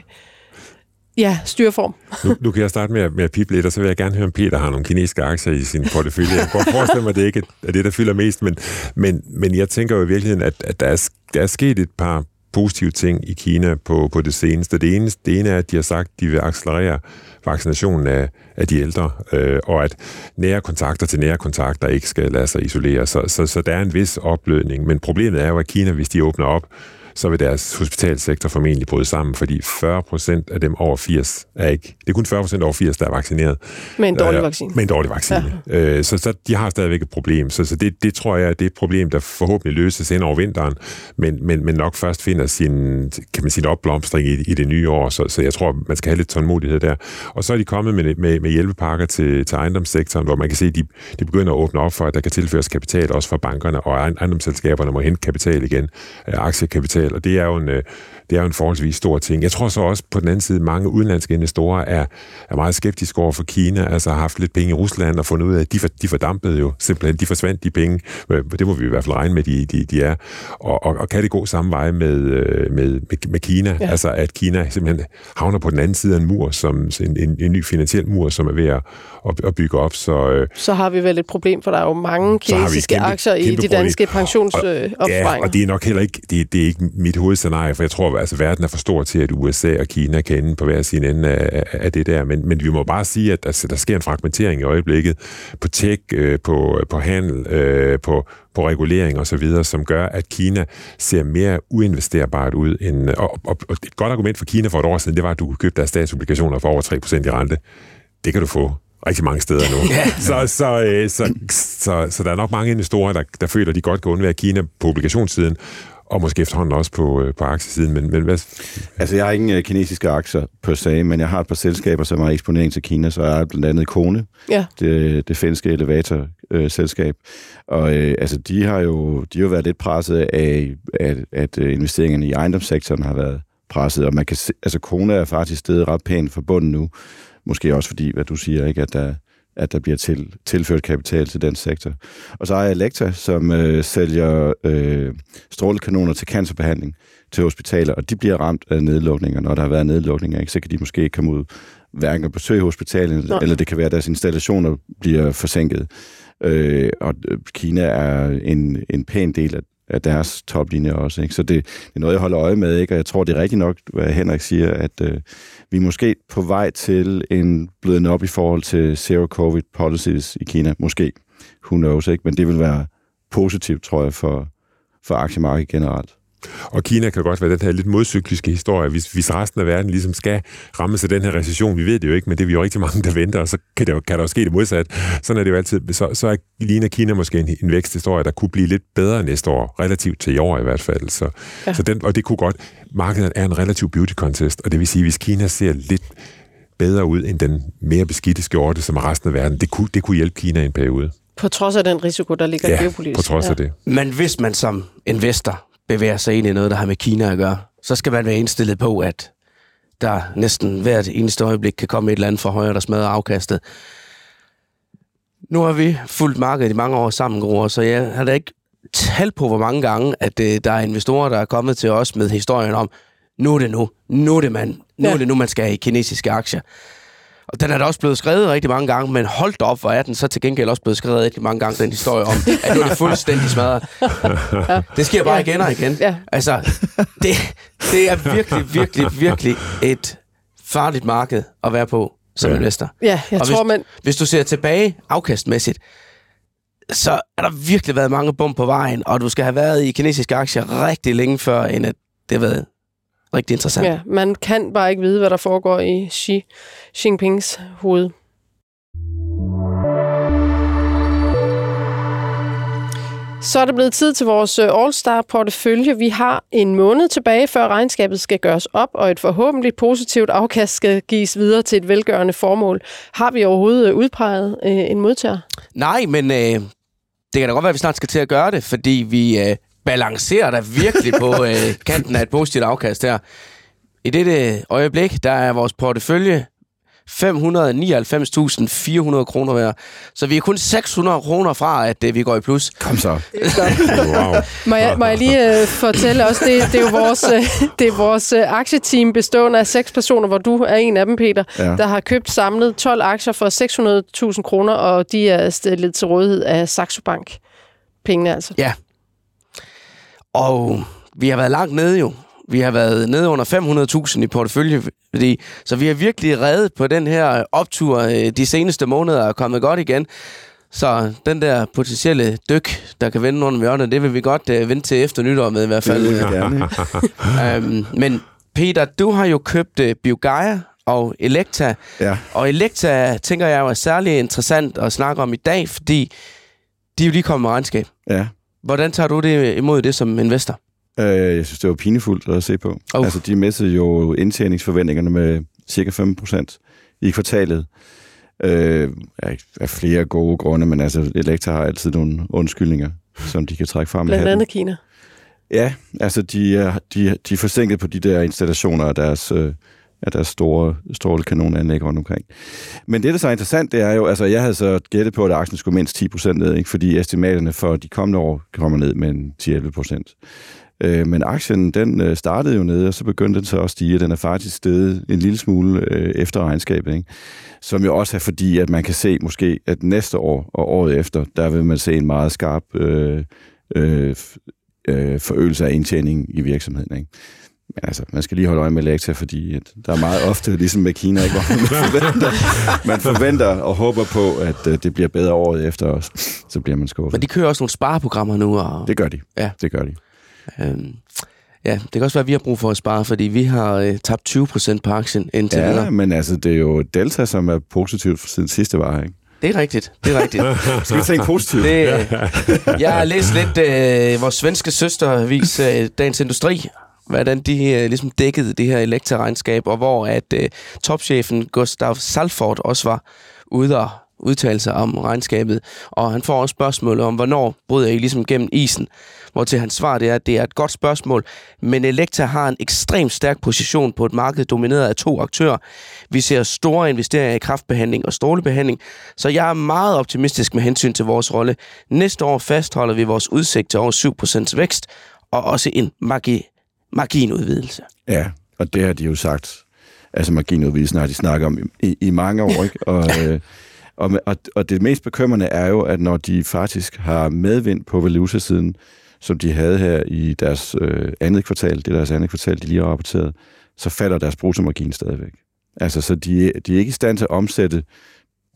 ja, styreform? Nu, nu kan jeg starte med, at- med at pipe lidt, og så vil jeg gerne høre, om Peter har nogle kinesiske aktier i sin portefølje. Jeg kan godt forestille mig, at det ikke er det, der fylder mest, men, men, men jeg tænker jo i virkeligheden, at, at der, er, der er sket et par positive ting i Kina på, på det seneste. Det ene, det ene er, at de har sagt, at de vil accelerere vaccinationen af, af de ældre, øh, og at nære kontakter til nære kontakter ikke skal lade sig isolere. Så, så, så der er en vis opblødning. Men problemet er jo, at Kina, hvis de åbner op, så vil deres hospitalsektor formentlig bryde sammen, fordi 40 procent af dem over 80 er ikke... Det er kun 40 procent over 80, der er vaccineret. Med en dårlig vaccine. Med en dårlig vaccine. Ja. Øh, så, så de har stadigvæk et problem. Så, så det, det tror jeg, det er et problem, der forhåbentlig løses ind over vinteren, men, men, men nok først finder sin, kan man sige, opblomstring i, i det nye år. Så, så jeg tror, man skal have lidt tålmodighed der. Og så er de kommet med, med, med hjælpepakker til, til ejendomssektoren, hvor man kan se, at de, de begynder at åbne op for, at der kan tilføres kapital også fra bankerne, og ejendomsselskaberne må hente kapital igen, aktiekapital, og det er jo en, øh, det er jo en forholdsvis stor ting. Jeg tror så også på den anden side, mange udenlandske investorer er, er meget skeptiske over for Kina, altså har haft lidt penge i Rusland og fundet ud af, at de, for, de fordampede jo simpelthen, de forsvandt de penge, det må vi i hvert fald regne med, de, de, de er, og, og, og kan det gå samme vej med, øh, med, med, med Kina, ja. altså at Kina simpelthen havner på den anden side af en mur, som en, en, en ny finansiel mur, som er ved at, at, at bygge op. Så, øh, så har vi vel et problem, for der er jo mange kinesiske kæmpe, aktier i de danske pensionsopsparinger. Ja, og det er nok heller ikke, det, det er ikke mit hovedscenarie, for jeg tror, altså verden er for stor til, at USA og Kina kan ende på hver sin ende af, af det der. Men, men vi må bare sige, at altså, der sker en fragmentering i øjeblikket på tech, øh, på, på handel, øh, på, på regulering osv., som gør, at Kina ser mere uinvesterbart ud. End, og, og, og et godt argument for Kina for et år siden, det var, at du kunne købe deres statsobligationer for over 3% i rente. Det kan du få rigtig mange steder nu. <laughs> så, så, øh, så, så, så, så der er nok mange investorer, der, der føler, at de godt kan undvære Kina på obligationssiden, og måske efterhånden også på, øh, på aktiesiden. Men, men hvad? Altså, jeg har ingen uh, kinesiske aktier på se, men jeg har et par selskaber, som har eksponering til Kina, så jeg har blandt andet Kone, ja. det, det finske elevatorselskab. Uh, og uh, altså, de har jo de har været lidt presset af, at, at uh, investeringerne i ejendomssektoren har været presset, og man kan se, altså Kone er faktisk stedet ret pænt forbundet nu. Måske også fordi, hvad du siger, ikke, at der, at der bliver til, tilført kapital til den sektor. Og så har jeg Elektra, som øh, sælger øh, strålekanoner til cancerbehandling til hospitaler, og de bliver ramt af nedlukninger. Når der har været nedlukninger, ikke, så kan de måske ikke komme ud hverken at besøge hospitalet, Nå. eller det kan være, at deres installationer bliver forsinket. Øh, og øh, Kina er en, en pæn del af, af deres toplinje også. Ikke? Så det, det er noget, jeg holder øje med, ikke? og jeg tror, det er rigtigt nok, hvad Henrik siger, at øh, vi er måske på vej til en blødende op i forhold til zero covid policies i Kina. Måske. Who knows, ikke? Men det vil være positivt, tror jeg, for, for aktiemarkedet generelt. Og Kina kan godt være den her lidt modcykliske historie, hvis, hvis resten af verden ligesom skal ramme sig den her recession. Vi ved det jo ikke, men det er vi jo rigtig mange, der venter, og så kan, det jo, kan der jo ske det modsat. Sådan er det jo altid. Så, så er ligner Kina måske en, en væksthistorie, der kunne blive lidt bedre næste år, relativt til i år i hvert fald. Så, ja. så den, og det kunne godt... Markedet er en relativ beauty contest, og det vil sige, hvis Kina ser lidt bedre ud end den mere beskidte skjorte, som resten af verden, det kunne, det kunne hjælpe Kina i en periode. På trods af den risiko, der ligger ja, geopolitisk. på trods ja. af det. Men hvis man som investor bevæger sig ind i noget, der har med Kina at gøre, så skal man være indstillet på, at der næsten hvert eneste øjeblik kan komme et eller andet for højre, der smadrer afkastet. Nu har vi fulgt markedet i mange år sammen, Gro, så jeg har da ikke tal på, hvor mange gange, at øh, der er investorer, der er kommet til os med historien om, nu er det nu, nu er det, man, nu ja. er det nu, man skal have i kinesiske aktier. Og den er da også blevet skrevet rigtig mange gange, men holdt op, hvor er den så til gengæld også blevet skrevet rigtig mange gange, den historie om, at nu er det fuldstændig smadret. Ja. Det sker bare ja. igen og igen. Ja. Altså, det, det er virkelig, virkelig, virkelig et farligt marked at være på som ja. investor. Ja, jeg og tror, hvis, man... Hvis du ser tilbage afkastmæssigt, så er der virkelig været mange bum på vejen, og du skal have været i kinesiske aktier rigtig længe før, end at det har været rigtig interessant. Ja, man kan bare ikke vide, hvad der foregår i Xi Jinpings hoved. Så er det blevet tid til vores øh, All-Star-portefølje. Vi har en måned tilbage, før regnskabet skal gøres op, og et forhåbentlig positivt afkast skal gives videre til et velgørende formål. Har vi overhovedet øh, udpeget øh, en modtager? Nej, men øh, det kan da godt være, at vi snart skal til at gøre det, fordi vi øh, balancerer der virkelig på <laughs> øh, kanten af et positivt afkast her. I dette øjeblik, der er vores portefølje 599.400 kroner værd. Så vi er kun 600 kroner fra, at øh, vi går i plus. Kom så. <laughs> wow. må, jeg, må jeg lige uh, fortælle også, det, det er jo vores, uh, <laughs> det er vores uh, aktieteam bestående af seks personer, hvor du er en af dem, Peter, ja. der har købt samlet 12 aktier for 600.000 kroner, og de er stillet til rådighed af Saxo Bank. Pengene altså. Ja. Og vi har været langt nede jo. Vi har været nede under 500.000 i portefølje, fordi, så vi har virkelig reddet på den her optur de seneste måneder og kommet godt igen. Så den der potentielle dyk, der kan vende under hjørnet, det vil vi godt uh, vente til efter nytår med i hvert fald. Det vil gerne. um, <laughs> men Peter, du har jo købt uh, Biogaia og Elekta. Ja. Og Elekta, tænker jeg er særlig interessant at snakke om i dag, fordi de er jo lige kommet med regnskab. Ja. Hvordan tager du det imod det som investor? Øh, jeg synes, det var pinefuldt at se på. Oh. Altså, de mistede jo indtjeningsforventningerne med cirka 5 procent i kvartalet. Øh, af, flere gode grunde, men altså, Elektra har altid nogle undskyldninger, som de kan trække frem. i Blandt andet Kina. Ja, altså, de er, de, de er forsinket på de der installationer af deres, øh, af deres store strålekanonanlæg rundt omkring. Men det, der så er interessant, det er jo, altså jeg havde så gættet på, at aktien skulle mindst 10% ned, ikke? fordi estimaterne for de kommende år kommer ned med en 10-11 procent. Øh, men aktien, den øh, startede jo nede, og så begyndte den så at stige, og den er faktisk steget en lille smule øh, efter regnskabet, ikke? som jo også er fordi, at man kan se måske, at næste år og året efter, der vil man se en meget skarp øh, øh, øh, forøgelse af indtjeningen i virksomheden. Ikke? Men altså, man skal lige holde øje med Elektra, fordi at der er meget ofte, ligesom med Kina, ikke, hvor man <laughs> forventer, man forventer og håber på, at øh, det bliver bedre året efter os. Så bliver man skuffet. Men de kører også nogle spareprogrammer nu, og Det gør de. Ja. Det gør de. øhm, ja, det kan også være, at vi har brug for at spare, fordi vi har øh, tabt 20 procent på aktien indtil Ja, videre. men altså, det er jo Delta, som er positivt siden sidste var, ikke? Det er rigtigt, det er rigtigt. <laughs> Skal vi tænke positivt? Det, jeg har læst lidt øh, vores svenske søstervis, øh, Dagens Industri, hvordan de øh, ligesom dækkede det her elektraregnskab, og hvor at øh, topchefen Gustav Salford også var ude og udtale sig om regnskabet, og han får også spørgsmål om, hvornår bryder I ligesom gennem isen, hvor til hans svar det er, at det er et godt spørgsmål, men Elektra har en ekstremt stærk position på et marked domineret af to aktører. Vi ser store investeringer i kraftbehandling og strålebehandling, så jeg er meget optimistisk med hensyn til vores rolle. Næste år fastholder vi vores udsigt til over 7% vækst, og også en margi marginudvidelse. Ja, og det har de jo sagt. Altså marginudvidelsen har de snakket om i, i mange år, ikke? Og, <laughs> øh, og, og, og det mest bekymrende er jo, at når de faktisk har medvind på valuta-siden, som de havde her i deres øh, andet kvartal, det er deres andet kvartal, de lige har rapporteret, så falder deres bruttomargin stadigvæk. Altså, så de, de er ikke i stand til at omsætte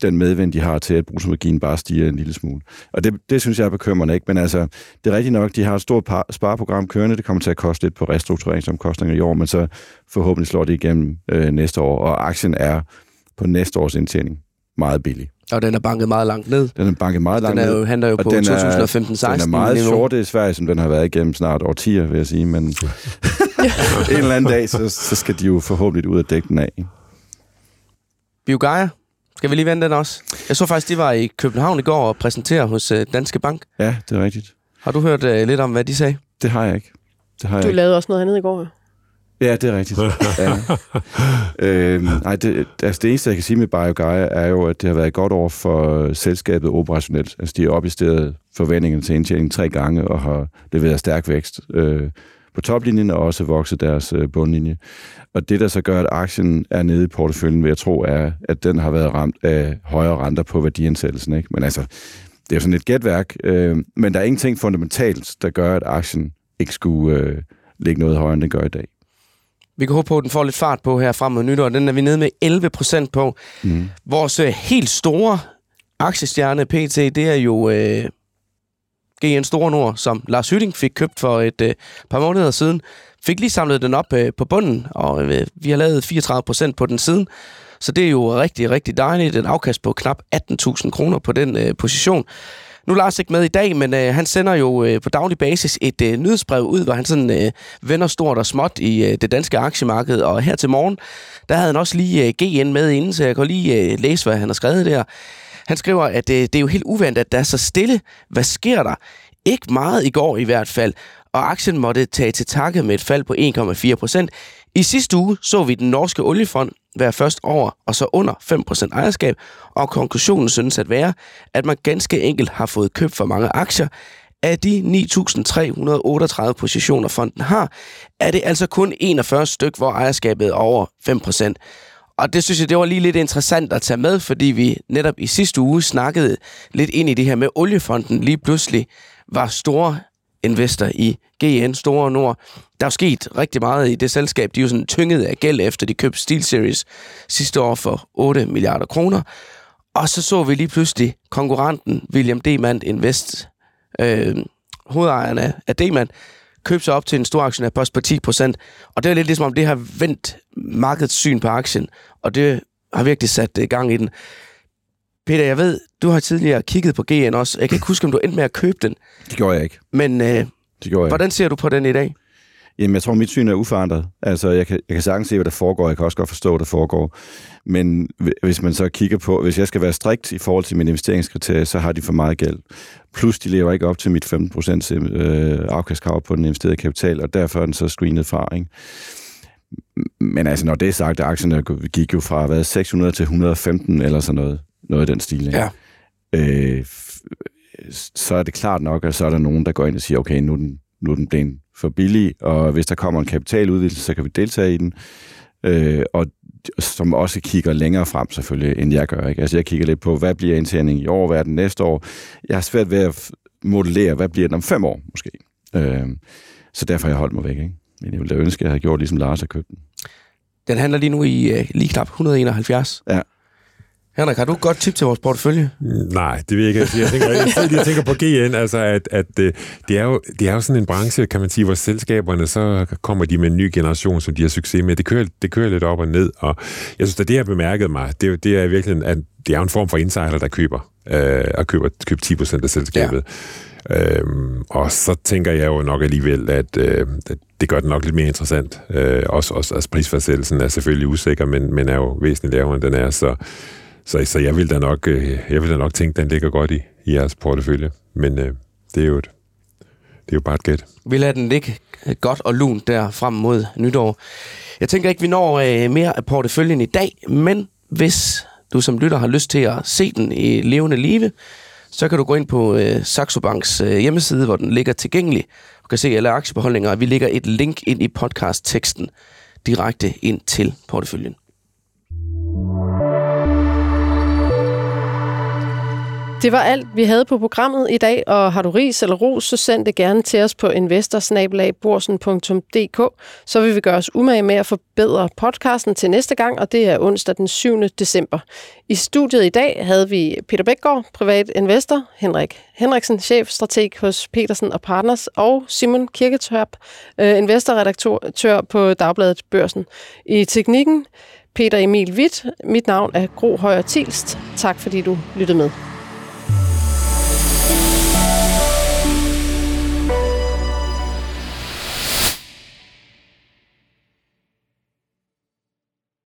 den medvind, de har til, at bruttomarginen bare stiger en lille smule. Og det, det synes jeg er bekymrende, ikke? Men altså, det er rigtigt nok, de har et stort par, spareprogram kørende, det kommer til at koste lidt på restruktureringsomkostninger i år, men så forhåbentlig slår det igennem øh, næste år, og aktien er på næste års indtjening meget billig. Og den er banket meget langt ned. Den er banket meget langt Den er ned. jo, handler jo og på den er- 2015-16 Den er meget short i Sverige, som den har været igennem snart årtier, vil jeg sige, men <laughs> en eller anden dag, så, så skal de jo forhåbentlig ud af dække den af. Biogaia. Skal vi lige vende den også? Jeg så faktisk, de var i København i går og præsentere hos øh, Danske Bank. Ja, det er rigtigt. Har du hørt øh, lidt om, hvad de sagde? Det har jeg ikke. Det har jeg Du ikke. lavede også noget andet i går. jo. Ja, det er rigtigt. <laughs> ja. øhm, nej, det, altså det eneste, jeg kan sige med BioGaia, er jo, at det har været godt over for selskabet operationelt. Altså, de har opjusteret forventningerne til indtjening tre gange og har leveret stærk vækst øh, på toplinjen og også vokset deres øh, bundlinje. Og det, der så gør, at aktien er nede i porteføljen, vil jeg tro, er, at den har været ramt af højere renter på værdiansættelsen. Ikke? Men altså, det er jo sådan et gætværk, øh, men der er ingenting fundamentalt, der gør, at aktien ikke skulle øh, ligge noget højere, end den gør i dag. Vi kan håbe på, at den får lidt fart på her frem mod nytår. Den er vi nede med 11 procent på. Mm. Vores øh, helt store aktiestjerne PT, det er jo øh, GN Store Nord, som Lars Hytting fik købt for et øh, par måneder siden. Fik lige samlet den op øh, på bunden, og øh, vi har lavet 34 procent på den siden. Så det er jo rigtig, rigtig dejligt. Et afkast på knap 18.000 kroner på den øh, position. Nu er Lars ikke med i dag, men øh, han sender jo øh, på daglig basis et øh, nyhedsbrev ud, hvor han sådan øh, vender stort og småt i øh, det danske aktiemarked. Og her til morgen, der havde han også lige øh, GN med inden, så jeg kan lige øh, læse, hvad han har skrevet der. Han skriver, at øh, det er jo helt uventet, at der er så stille. Hvad sker der? Ikke meget i går i hvert fald. Og aktien måtte tage til takke med et fald på 1,4 procent. I sidste uge så vi den norske oliefond være først over og så under 5% ejerskab, og konklusionen synes at være, at man ganske enkelt har fået købt for mange aktier. Af de 9.338 positioner fonden har, er det altså kun 41 styk, hvor ejerskabet er over 5%. Og det synes jeg, det var lige lidt interessant at tage med, fordi vi netop i sidste uge snakkede lidt ind i det her med oliefonden lige pludselig var store investor i GN Store Nord. Der er sket rigtig meget i det selskab. De er jo sådan tynget af gæld efter de købte SteelSeries sidste år for 8 milliarder kroner. Og så så vi lige pludselig konkurrenten William Demand Invest, øh, hovedejeren af Demand, købe sig op til en stor aktionærpost på 10 procent. Og det er lidt ligesom om, det har vendt markedets syn på aktien, og det har virkelig sat øh, gang i den. Peter, jeg ved, du har tidligere kigget på GN også. Jeg kan ikke huske, om du endte med at købe den. Det gjorde jeg ikke. Men øh, Det gjorde jeg hvordan ser du på den i dag? Jamen, jeg tror, mit syn er uforandret. Altså, jeg kan, jeg kan sagtens se, hvad der foregår. Jeg kan også godt forstå, hvad der foregår. Men hvi- hvis man så kigger på, hvis jeg skal være strikt i forhold til mine investeringskriterier, så har de for meget gæld. Plus, de lever ikke op til mit 15% øh, afkastkrav på den investerede kapital, og derfor er den så screenet fra. Ikke? Men altså, når det er sagt, aktierne gik jo fra hvad, 600 til 115 eller sådan noget. Noget af den stil. Ikke? Ja. øh, så er det klart nok, at så er der nogen, der går ind og siger, okay, nu er den, nu er den blevet for billig, og hvis der kommer en kapitaludvidelse, så kan vi deltage i den. Øh, og som også kigger længere frem selvfølgelig, end jeg gør. Ikke? Altså jeg kigger lidt på, hvad bliver indtjeningen i år, hvad er den næste år. Jeg har svært ved at modellere, hvad bliver den om fem år måske. Øh, så derfor har jeg holdt mig væk. Ikke? Men jeg ville da ønske, at jeg havde gjort ligesom Lars og købt den. Den handler lige nu i øh, lige knap 171. Ja. Henrik, har du et godt tip til vores portefølje? Nej, det vil jeg ikke. Altså, Jeg tænker, jeg, jeg tænker på GN, altså at, at øh, det, er jo, det er jo sådan en branche, kan man sige, hvor selskaberne, så kommer de med en ny generation, som de har succes med. Det kører, det kører lidt op og ned, og jeg synes, at det har bemærket mig, det, er det er virkelig, at det er en form for insider, der køber, øh, og køber, køber 10 procent af selskabet. Ja. Øhm, og så tænker jeg jo nok alligevel, at, øh, at det gør det nok lidt mere interessant. Øh, også, også altså prisfastsættelsen er selvfølgelig usikker, men, men er jo væsentligt lavere, end den er, så så, så jeg vil da nok, øh, jeg vil da nok tænke, at den ligger godt i, i jeres portefølje. Men øh, det er jo et, det er jo bare et gæt. Vi lader den ligge godt og lunt der frem mod nytår. Jeg tænker ikke, vi når øh, mere af porteføljen i dag, men hvis du som lytter har lyst til at se den i levende live, så kan du gå ind på øh, Saxo Banks øh, hjemmeside, hvor den ligger tilgængelig. Du kan se alle aktiebeholdninger, og vi lægger et link ind i podcast-teksten direkte ind til porteføljen. Det var alt, vi havde på programmet i dag, og har du ris eller ros, så send det gerne til os på investorsnabelagborsen.dk, så vil vi gøre os umage med at forbedre podcasten til næste gang, og det er onsdag den 7. december. I studiet i dag havde vi Peter Bækgaard, privat investor, Henrik Henriksen, chefstrateg hos Petersen og Partners, og Simon Kirketørp, øh, investorredaktør på Dagbladet Børsen. I teknikken Peter Emil Witt. Mit navn er Gro Højer Tilst. Tak fordi du lyttede med.